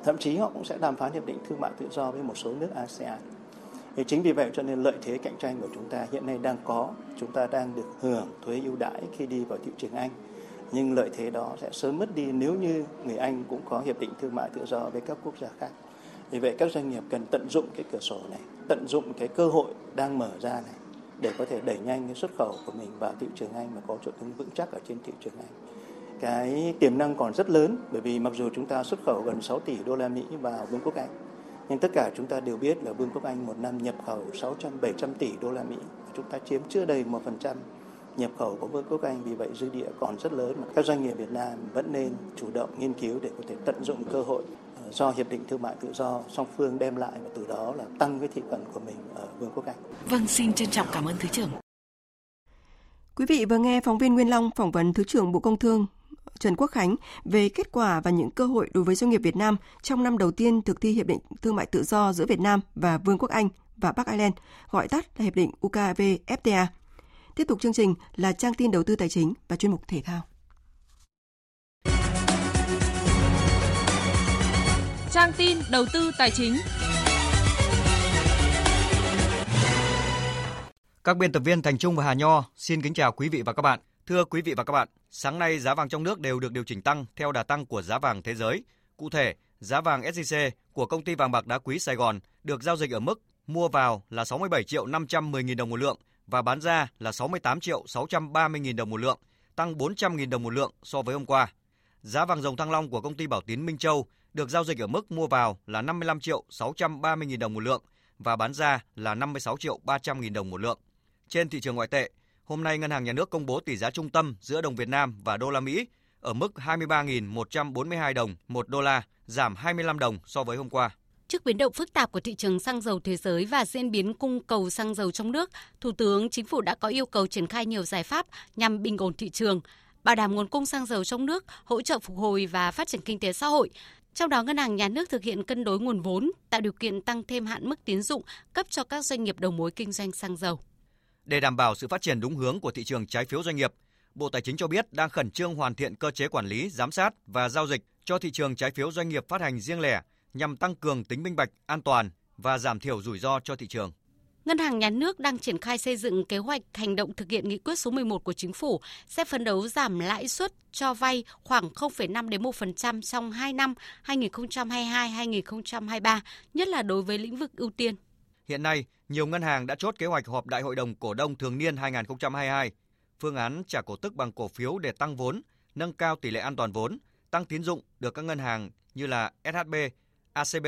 Thậm chí họ cũng sẽ đàm phán hiệp định thương mại tự do với một số nước ASEAN. Thì chính vì vậy cho nên lợi thế cạnh tranh của chúng ta hiện nay đang có, chúng ta đang được hưởng thuế ưu đãi khi đi vào thị trường Anh. Nhưng lợi thế đó sẽ sớm mất đi nếu như người Anh cũng có hiệp định thương mại tự do với các quốc gia khác. Vì vậy các doanh nghiệp cần tận dụng cái cửa sổ này, tận dụng cái cơ hội đang mở ra này để có thể đẩy nhanh cái xuất khẩu của mình vào thị trường Anh mà có chỗ đứng vững chắc ở trên thị trường Anh. Cái tiềm năng còn rất lớn bởi vì mặc dù chúng ta xuất khẩu gần 6 tỷ đô la Mỹ vào Vương quốc Anh nhưng tất cả chúng ta đều biết là Vương quốc Anh một năm nhập khẩu 600 700 tỷ đô la Mỹ, chúng ta chiếm chưa đầy 1% nhập khẩu của Vương quốc Anh vì vậy dư địa còn rất lớn mà các doanh nghiệp Việt Nam vẫn nên chủ động nghiên cứu để có thể tận dụng cơ hội ờ, do hiệp định thương mại tự do song phương đem lại và từ đó là tăng cái thị phần của mình ở Vương quốc Anh. Vâng, xin trân trọng cảm ơn thứ trưởng. Quý vị vừa nghe phóng viên Nguyên Long phỏng vấn Thứ trưởng Bộ Công Thương Trần Quốc Khánh về kết quả và những cơ hội đối với doanh nghiệp Việt Nam trong năm đầu tiên thực thi Hiệp định Thương mại Tự do giữa Việt Nam và Vương quốc Anh và Bắc Ireland, gọi tắt là Hiệp định UKVFTA. Tiếp tục chương trình là trang tin đầu tư tài chính và chuyên mục thể thao. Trang tin đầu tư tài chính. Các biên tập viên Thành Trung và Hà Nho xin kính chào quý vị và các bạn. Thưa quý vị và các bạn, sáng nay giá vàng trong nước đều được điều chỉnh tăng theo đà tăng của giá vàng thế giới. Cụ thể, giá vàng SJC của công ty vàng bạc đá quý Sài Gòn được giao dịch ở mức mua vào là 67 triệu 510 nghìn đồng một lượng và bán ra là 68 triệu 630 nghìn đồng một lượng, tăng 400 nghìn đồng một lượng so với hôm qua. Giá vàng dòng thăng long của công ty Bảo Tín Minh Châu được giao dịch ở mức mua vào là 55 triệu 630 nghìn đồng một lượng và bán ra là 56 triệu 300 nghìn đồng một lượng. Trên thị trường ngoại tệ, hôm nay Ngân hàng Nhà nước công bố tỷ giá trung tâm giữa đồng Việt Nam và đô la Mỹ ở mức 23.142 đồng một đô la, giảm 25 đồng so với hôm qua. Trước biến động phức tạp của thị trường xăng dầu thế giới và diễn biến cung cầu xăng dầu trong nước, Thủ tướng Chính phủ đã có yêu cầu triển khai nhiều giải pháp nhằm bình ổn thị trường, bảo đảm nguồn cung xăng dầu trong nước, hỗ trợ phục hồi và phát triển kinh tế xã hội. Trong đó, Ngân hàng Nhà nước thực hiện cân đối nguồn vốn, tạo điều kiện tăng thêm hạn mức tín dụng cấp cho các doanh nghiệp đầu mối kinh doanh xăng dầu. Để đảm bảo sự phát triển đúng hướng của thị trường trái phiếu doanh nghiệp, Bộ Tài chính cho biết đang khẩn trương hoàn thiện cơ chế quản lý, giám sát và giao dịch cho thị trường trái phiếu doanh nghiệp phát hành riêng lẻ nhằm tăng cường tính minh bạch, an toàn và giảm thiểu rủi ro cho thị trường. Ngân hàng Nhà nước đang triển khai xây dựng kế hoạch hành động thực hiện nghị quyết số 11 của chính phủ sẽ phấn đấu giảm lãi suất cho vay khoảng 0,5 đến 1% trong 2 năm 2022-2023, nhất là đối với lĩnh vực ưu tiên. Hiện nay, nhiều ngân hàng đã chốt kế hoạch họp Đại hội đồng cổ đông thường niên 2022, phương án trả cổ tức bằng cổ phiếu để tăng vốn, nâng cao tỷ lệ an toàn vốn, tăng tín dụng được các ngân hàng như là SHB, ACB,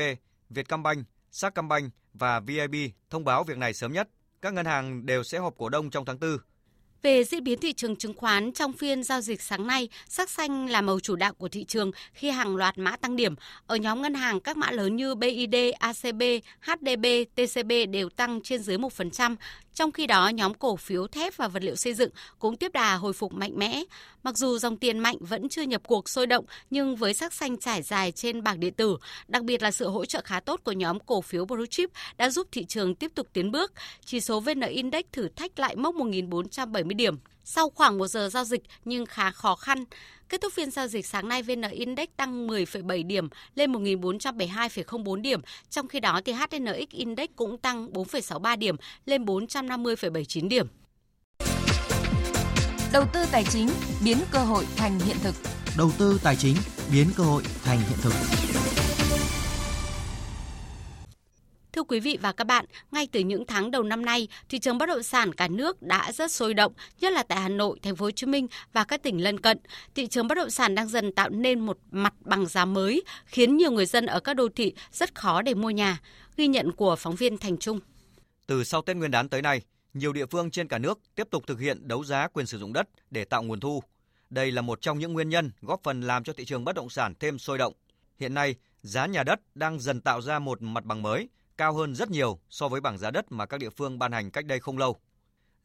Vietcombank, Sacombank và VIB thông báo việc này sớm nhất. Các ngân hàng đều sẽ họp cổ đông trong tháng 4 về diễn biến thị trường chứng khoán trong phiên giao dịch sáng nay, sắc xanh là màu chủ đạo của thị trường khi hàng loạt mã tăng điểm. Ở nhóm ngân hàng, các mã lớn như BID, ACB, HDB, TCB đều tăng trên dưới 1%, trong khi đó, nhóm cổ phiếu thép và vật liệu xây dựng cũng tiếp đà hồi phục mạnh mẽ. Mặc dù dòng tiền mạnh vẫn chưa nhập cuộc sôi động, nhưng với sắc xanh trải dài trên bảng điện tử, đặc biệt là sự hỗ trợ khá tốt của nhóm cổ phiếu Blue Chip đã giúp thị trường tiếp tục tiến bước. Chỉ số VN Index thử thách lại mốc 1.470 điểm sau khoảng một giờ giao dịch nhưng khá khó khăn. Kết thúc phiên giao dịch sáng nay, VN Index tăng 10,7 điểm lên 1.472,04 điểm. Trong khi đó, thì HNX Index cũng tăng 4,63 điểm lên 450,79 điểm. Đầu tư tài chính biến cơ hội thành hiện thực. Đầu tư tài chính biến cơ hội thành hiện thực. Thưa quý vị và các bạn, ngay từ những tháng đầu năm nay, thị trường bất động sản cả nước đã rất sôi động, nhất là tại Hà Nội, Thành phố Hồ Chí Minh và các tỉnh lân cận. Thị trường bất động sản đang dần tạo nên một mặt bằng giá mới, khiến nhiều người dân ở các đô thị rất khó để mua nhà. Ghi nhận của phóng viên Thành Trung. Từ sau Tết Nguyên đán tới nay, nhiều địa phương trên cả nước tiếp tục thực hiện đấu giá quyền sử dụng đất để tạo nguồn thu. Đây là một trong những nguyên nhân góp phần làm cho thị trường bất động sản thêm sôi động. Hiện nay, giá nhà đất đang dần tạo ra một mặt bằng mới cao hơn rất nhiều so với bảng giá đất mà các địa phương ban hành cách đây không lâu.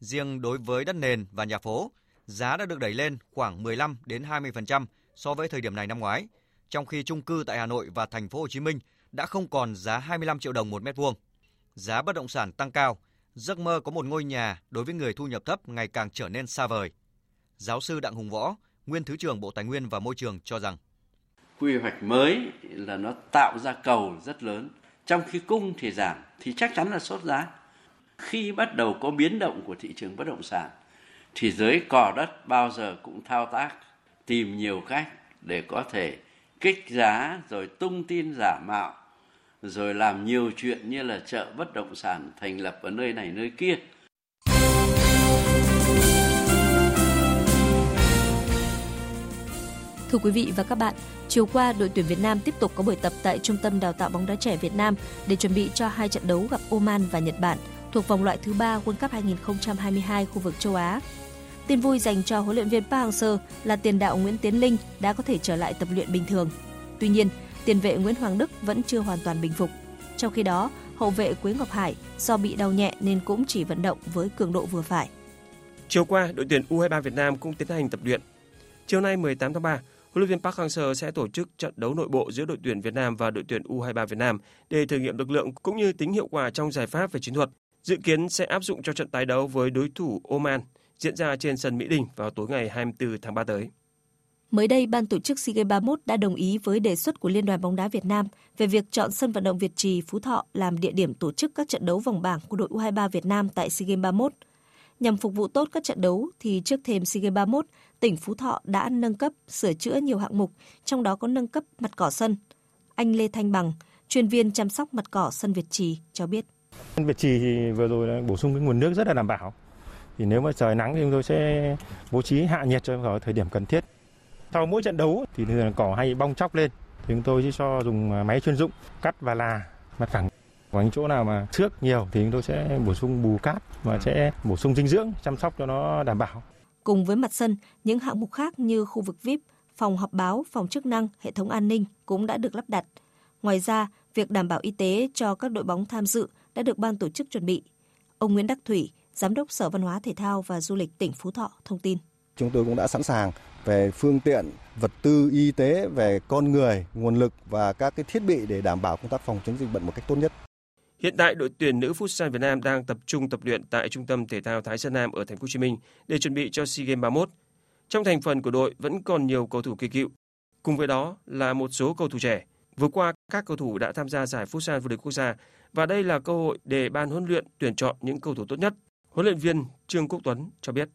Riêng đối với đất nền và nhà phố, giá đã được đẩy lên khoảng 15 đến 20% so với thời điểm này năm ngoái, trong khi chung cư tại Hà Nội và thành phố Hồ Chí Minh đã không còn giá 25 triệu đồng một mét vuông. Giá bất động sản tăng cao, giấc mơ có một ngôi nhà đối với người thu nhập thấp ngày càng trở nên xa vời. Giáo sư Đặng Hùng Võ, nguyên Thứ trưởng Bộ Tài nguyên và Môi trường cho rằng quy hoạch mới là nó tạo ra cầu rất lớn trong khi cung thì giảm thì chắc chắn là sốt giá. Khi bắt đầu có biến động của thị trường bất động sản thì giới cò đất bao giờ cũng thao tác tìm nhiều cách để có thể kích giá rồi tung tin giả mạo rồi làm nhiều chuyện như là chợ bất động sản thành lập ở nơi này nơi kia. Thưa quý vị và các bạn, chiều qua đội tuyển Việt Nam tiếp tục có buổi tập tại Trung tâm Đào tạo bóng đá trẻ Việt Nam để chuẩn bị cho hai trận đấu gặp Oman và Nhật Bản thuộc vòng loại thứ ba World Cup 2022 khu vực châu Á. Tin vui dành cho huấn luyện viên Park Hang-seo là tiền đạo Nguyễn Tiến Linh đã có thể trở lại tập luyện bình thường. Tuy nhiên, tiền vệ Nguyễn Hoàng Đức vẫn chưa hoàn toàn bình phục. Trong khi đó, hậu vệ Quế Ngọc Hải do bị đau nhẹ nên cũng chỉ vận động với cường độ vừa phải. Chiều qua, đội tuyển U23 Việt Nam cũng tiến hành tập luyện. Chiều nay 18 tháng 3, huấn luyện viên Park Hang-seo sẽ tổ chức trận đấu nội bộ giữa đội tuyển Việt Nam và đội tuyển U23 Việt Nam để thử nghiệm lực lượng cũng như tính hiệu quả trong giải pháp về chiến thuật. Dự kiến sẽ áp dụng cho trận tái đấu với đối thủ Oman diễn ra trên sân Mỹ Đình vào tối ngày 24 tháng 3 tới. Mới đây, ban tổ chức SEA Games 31 đã đồng ý với đề xuất của Liên đoàn bóng đá Việt Nam về việc chọn sân vận động Việt Trì Phú Thọ làm địa điểm tổ chức các trận đấu vòng bảng của đội U23 Việt Nam tại SEA Games 31. Nhằm phục vụ tốt các trận đấu thì trước thềm SEA Games 31, tỉnh Phú Thọ đã nâng cấp, sửa chữa nhiều hạng mục, trong đó có nâng cấp mặt cỏ sân. Anh Lê Thanh Bằng, chuyên viên chăm sóc mặt cỏ sân Việt Trì cho biết. Sân Việt Trì thì vừa rồi đã bổ sung cái nguồn nước rất là đảm bảo. Thì nếu mà trời nắng thì chúng tôi sẽ bố trí hạ nhiệt cho vào thời điểm cần thiết. Sau mỗi trận đấu thì thường cỏ hay bong chóc lên thì chúng tôi sẽ cho dùng à, máy chuyên dụng cắt và là mặt phẳng có những chỗ nào mà xước nhiều thì chúng tôi sẽ bổ sung bù cát và sẽ bổ sung dinh dưỡng chăm sóc cho nó đảm bảo. Cùng với mặt sân, những hạng mục khác như khu vực VIP, phòng họp báo, phòng chức năng, hệ thống an ninh cũng đã được lắp đặt. Ngoài ra, việc đảm bảo y tế cho các đội bóng tham dự đã được ban tổ chức chuẩn bị. Ông Nguyễn Đắc Thủy, Giám đốc Sở Văn hóa Thể thao và Du lịch tỉnh Phú Thọ thông tin. Chúng tôi cũng đã sẵn sàng về phương tiện, vật tư y tế, về con người, nguồn lực và các cái thiết bị để đảm bảo công tác phòng chống dịch bệnh một cách tốt nhất. Hiện tại đội tuyển nữ Futsal Việt Nam đang tập trung tập luyện tại Trung tâm Thể thao Thái Sơn Nam ở thành phố Hồ Chí Minh để chuẩn bị cho SEA Games 31. Trong thành phần của đội vẫn còn nhiều cầu thủ kỳ cựu, cùng với đó là một số cầu thủ trẻ. Vừa qua, các cầu thủ đã tham gia giải Futsal vô địch quốc gia và đây là cơ hội để ban huấn luyện tuyển chọn những cầu thủ tốt nhất. Huấn luyện viên Trương Quốc Tuấn cho biết.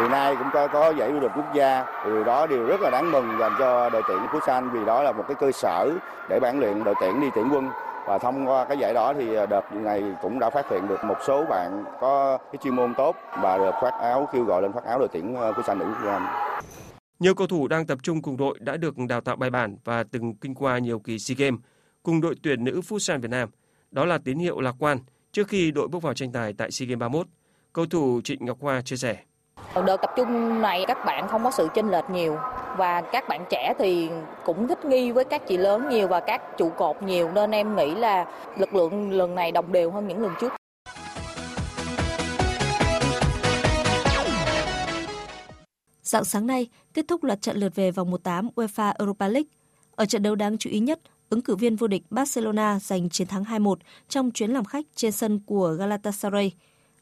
Hiện nay cũng có có giải vô địch quốc gia, điều đó điều rất là đáng mừng dành cho đội tuyển Futsal vì đó là một cái cơ sở để bản luyện đội tuyển đi tuyển quân và thông qua cái giải đó thì à, đợt này cũng đã phát hiện được một số bạn có cái chuyên môn tốt và được phát áo, kêu gọi lên phát áo đội tuyển à, Futsal nữ Việt Nam. Nhiều cầu thủ đang tập trung cùng đội đã được đào tạo bài bản và từng kinh qua nhiều kỳ SEA Games cùng đội tuyển nữ Futsal Việt Nam. Đó là tín hiệu lạc quan trước khi đội bước vào tranh tài tại SEA Games 31. Cầu thủ Trịnh Ngọc Hoa chia sẻ. Đợt tập trung này các bạn không có sự chênh lệch nhiều và các bạn trẻ thì cũng thích nghi với các chị lớn nhiều và các trụ cột nhiều nên em nghĩ là lực lượng lần này đồng đều hơn những lần trước. Dạng sáng nay, kết thúc loạt trận lượt về vòng 1/8 UEFA Europa League. Ở trận đấu đáng chú ý nhất, ứng cử viên vô địch Barcelona giành chiến thắng 2-1 trong chuyến làm khách trên sân của Galatasaray.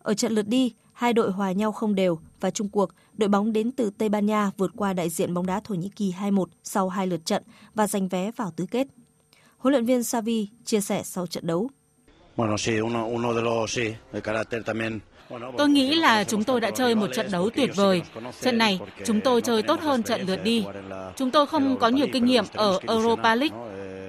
Ở trận lượt đi, hai đội hòa nhau không đều và chung cuộc, đội bóng đến từ Tây Ban Nha vượt qua đại diện bóng đá Thổ Nhĩ Kỳ 2-1 sau hai lượt trận và giành vé vào tứ kết. Huấn luyện viên Xavi chia sẻ sau trận đấu. Tôi nghĩ là chúng tôi đã chơi một trận đấu tuyệt vời. Trận này, chúng tôi chơi tốt hơn trận lượt đi. Chúng tôi không có nhiều kinh nghiệm ở Europa League.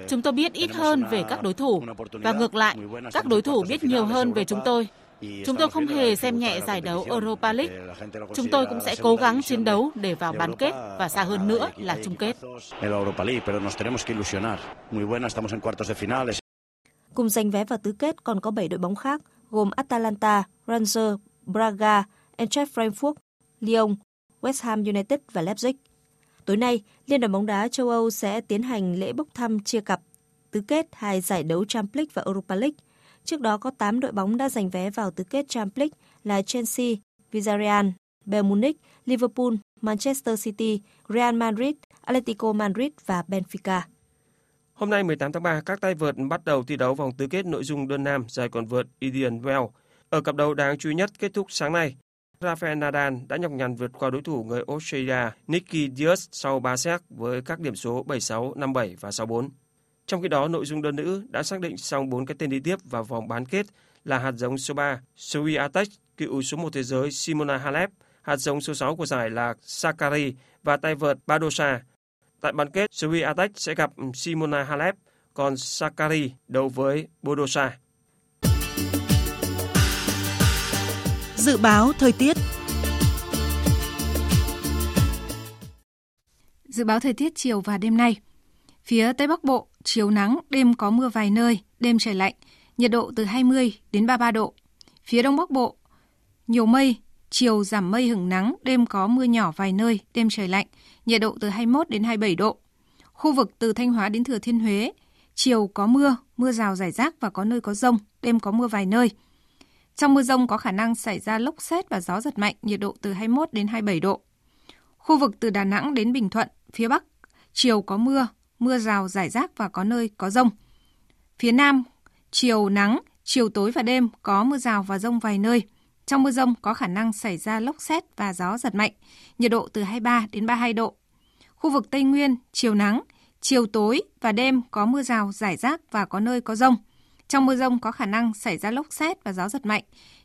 Chúng tôi biết ít hơn về các đối thủ và ngược lại, các đối thủ biết nhiều hơn về chúng tôi. Chúng tôi không hề xem nhẹ giải đấu Europa League. Chúng tôi cũng sẽ cố gắng chiến đấu để vào bán kết và xa hơn nữa là chung kết. Cùng giành vé vào tứ kết còn có 7 đội bóng khác gồm Atalanta, Rangers, Braga, Eintracht Frankfurt, Lyon, West Ham United và Leipzig. Tối nay, Liên đoàn bóng đá châu Âu sẽ tiến hành lễ bốc thăm chia cặp tứ kết hai giải đấu Champions League và Europa League. Trước đó có 8 đội bóng đã giành vé vào tứ kết Champions League là Chelsea, Villarreal, Bayern Munich, Liverpool, Manchester City, Real Madrid, Atletico Madrid và Benfica. Hôm nay 18 tháng 3, các tay vợt bắt đầu thi đấu vòng tứ kết nội dung đơn nam giải quần vợt Indian Wells Ở cặp đấu đáng chú ý nhất kết thúc sáng nay, Rafael Nadal đã nhọc nhằn vượt qua đối thủ người Australia Nicky Diaz sau 3 set với các điểm số 7-6, 5-7 và 6-4. Trong khi đó, nội dung đơn nữ đã xác định xong 4 cái tên đi tiếp vào vòng bán kết là hạt giống số 3 Swiatek, cựu số 1 thế giới Simona Halep, hạt giống số 6 của giải là Sakari và tay vợt Badosa. Tại bán kết, Swiatek sẽ gặp Simona Halep, còn Sakari đấu với Bodosa. Dự báo thời tiết Dự báo thời tiết chiều và đêm nay. Phía Tây Bắc Bộ, chiều nắng, đêm có mưa vài nơi, đêm trời lạnh, nhiệt độ từ 20 đến 33 độ. Phía Đông Bắc Bộ, nhiều mây, chiều giảm mây hứng nắng, đêm có mưa nhỏ vài nơi, đêm trời lạnh, nhiệt độ từ 21 đến 27 độ. Khu vực từ Thanh Hóa đến Thừa Thiên Huế, chiều có mưa, mưa rào rải rác và có nơi có rông, đêm có mưa vài nơi. Trong mưa rông có khả năng xảy ra lốc xét và gió giật mạnh, nhiệt độ từ 21 đến 27 độ. Khu vực từ Đà Nẵng đến Bình Thuận, phía Bắc, chiều có mưa, mưa rào rải rác và có nơi có rông. Phía Nam, chiều nắng, chiều tối và đêm có mưa rào và rông vài nơi. Trong mưa rông có khả năng xảy ra lốc xét và gió giật mạnh, nhiệt độ từ 23 đến 32 độ. Khu vực Tây Nguyên, chiều nắng, chiều tối và đêm có mưa rào rải rác và có nơi có rông. Trong mưa rông có khả năng xảy ra lốc xét và gió giật mạnh,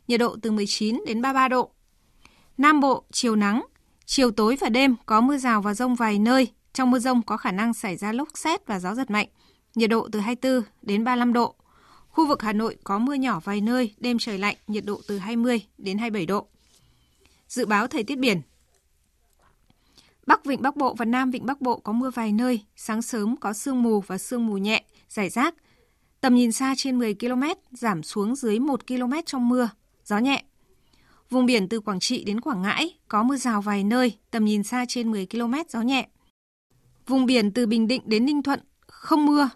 nhiệt độ từ 19 đến 33 độ. Nam Bộ, chiều nắng, chiều tối và đêm có mưa rào và rông vài nơi. Trong mưa rông có khả năng xảy ra lốc xét và gió giật mạnh, nhiệt độ từ 24 đến 35 độ. Khu vực Hà Nội có mưa nhỏ vài nơi, đêm trời lạnh, nhiệt độ từ 20 đến 27 độ. Dự báo thời tiết biển Bắc Vịnh Bắc Bộ và Nam Vịnh Bắc Bộ có mưa vài nơi, sáng sớm có sương mù và sương mù nhẹ, rải rác. Tầm nhìn xa trên 10 km, giảm xuống dưới 1 km trong mưa, gió nhẹ. Vùng biển từ Quảng Trị đến Quảng Ngãi có mưa rào vài nơi, tầm nhìn xa trên 10 km, gió nhẹ. Vùng biển từ Bình Định đến Ninh Thuận không mưa,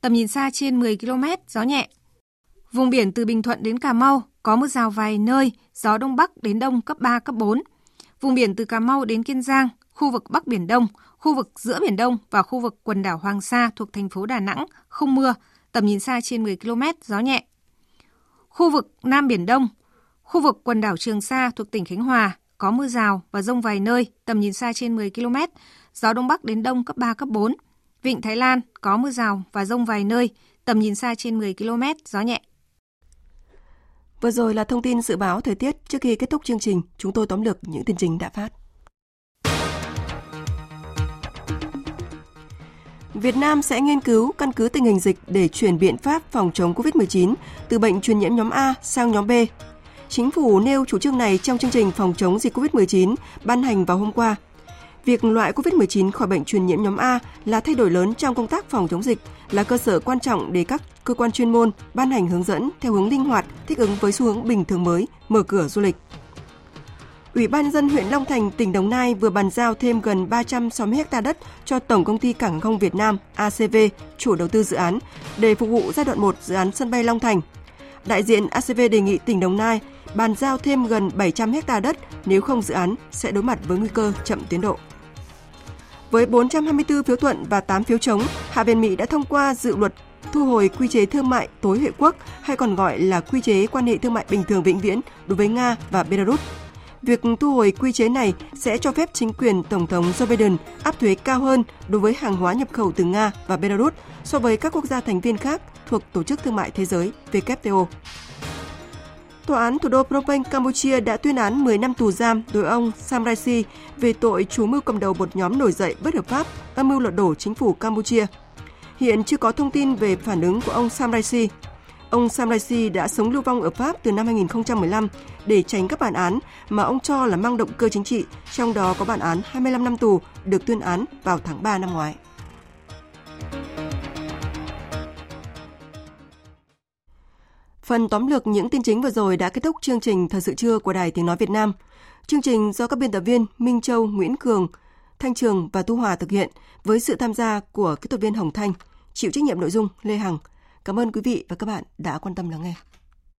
tầm nhìn xa trên 10 km, gió nhẹ. Vùng biển từ Bình Thuận đến Cà Mau có mưa rào vài nơi, gió Đông Bắc đến Đông cấp 3, cấp 4. Vùng biển từ Cà Mau đến Kiên Giang, khu vực Bắc Biển Đông, khu vực giữa Biển Đông và khu vực quần đảo Hoàng Sa thuộc thành phố Đà Nẵng không mưa, tầm nhìn xa trên 10 km, gió nhẹ. Khu vực Nam Biển Đông, khu vực quần đảo Trường Sa thuộc tỉnh Khánh Hòa có mưa rào và rông vài nơi, tầm nhìn xa trên 10 km, gió Đông Bắc đến Đông cấp 3, cấp 4. Vịnh Thái Lan có mưa rào và rông vài nơi, tầm nhìn xa trên 10 km, gió nhẹ. Vừa rồi là thông tin dự báo thời tiết. Trước khi kết thúc chương trình, chúng tôi tóm lược những tin trình đã phát. Việt Nam sẽ nghiên cứu căn cứ tình hình dịch để chuyển biện pháp phòng chống COVID-19 từ bệnh truyền nhiễm nhóm A sang nhóm B. Chính phủ nêu chủ trương này trong chương trình phòng chống dịch COVID-19 ban hành vào hôm qua. Việc loại COVID-19 khỏi bệnh truyền nhiễm nhóm A là thay đổi lớn trong công tác phòng chống dịch, là cơ sở quan trọng để các cơ quan chuyên môn ban hành hướng dẫn theo hướng linh hoạt, thích ứng với xu hướng bình thường mới, mở cửa du lịch. Ủy ban dân huyện Long Thành, tỉnh Đồng Nai vừa bàn giao thêm gần 360 ha đất cho Tổng công ty Cảng không Việt Nam ACV, chủ đầu tư dự án, để phục vụ giai đoạn 1 dự án sân bay Long Thành. Đại diện ACV đề nghị tỉnh Đồng Nai bàn giao thêm gần 700 ha đất, nếu không dự án sẽ đối mặt với nguy cơ chậm tiến độ. Với 424 phiếu thuận và 8 phiếu chống, Hạ viện Mỹ đã thông qua dự luật thu hồi quy chế thương mại tối hệ quốc hay còn gọi là quy chế quan hệ thương mại bình thường vĩnh viễn đối với Nga và Belarus. Việc thu hồi quy chế này sẽ cho phép chính quyền Tổng thống Joe Biden áp thuế cao hơn đối với hàng hóa nhập khẩu từ Nga và Belarus so với các quốc gia thành viên khác thuộc Tổ chức Thương mại Thế giới WTO. Tòa án thủ đô Phnom Penh, Campuchia đã tuyên án 10 năm tù giam đối ông Sam Raisi về tội chủ mưu cầm đầu một nhóm nổi dậy bất hợp pháp, âm mưu lật đổ chính phủ Campuchia. Hiện chưa có thông tin về phản ứng của ông Sam Raisi. Ông Sam Raisi đã sống lưu vong ở Pháp từ năm 2015 để tránh các bản án mà ông cho là mang động cơ chính trị, trong đó có bản án 25 năm tù được tuyên án vào tháng 3 năm ngoái. Phần tóm lược những tin chính vừa rồi đã kết thúc chương trình Thời sự trưa của Đài Tiếng Nói Việt Nam. Chương trình do các biên tập viên Minh Châu, Nguyễn Cường, Thanh Trường và Tu Hòa thực hiện với sự tham gia của kỹ thuật viên Hồng Thanh, chịu trách nhiệm nội dung Lê Hằng. Cảm ơn quý vị và các bạn đã quan tâm lắng nghe.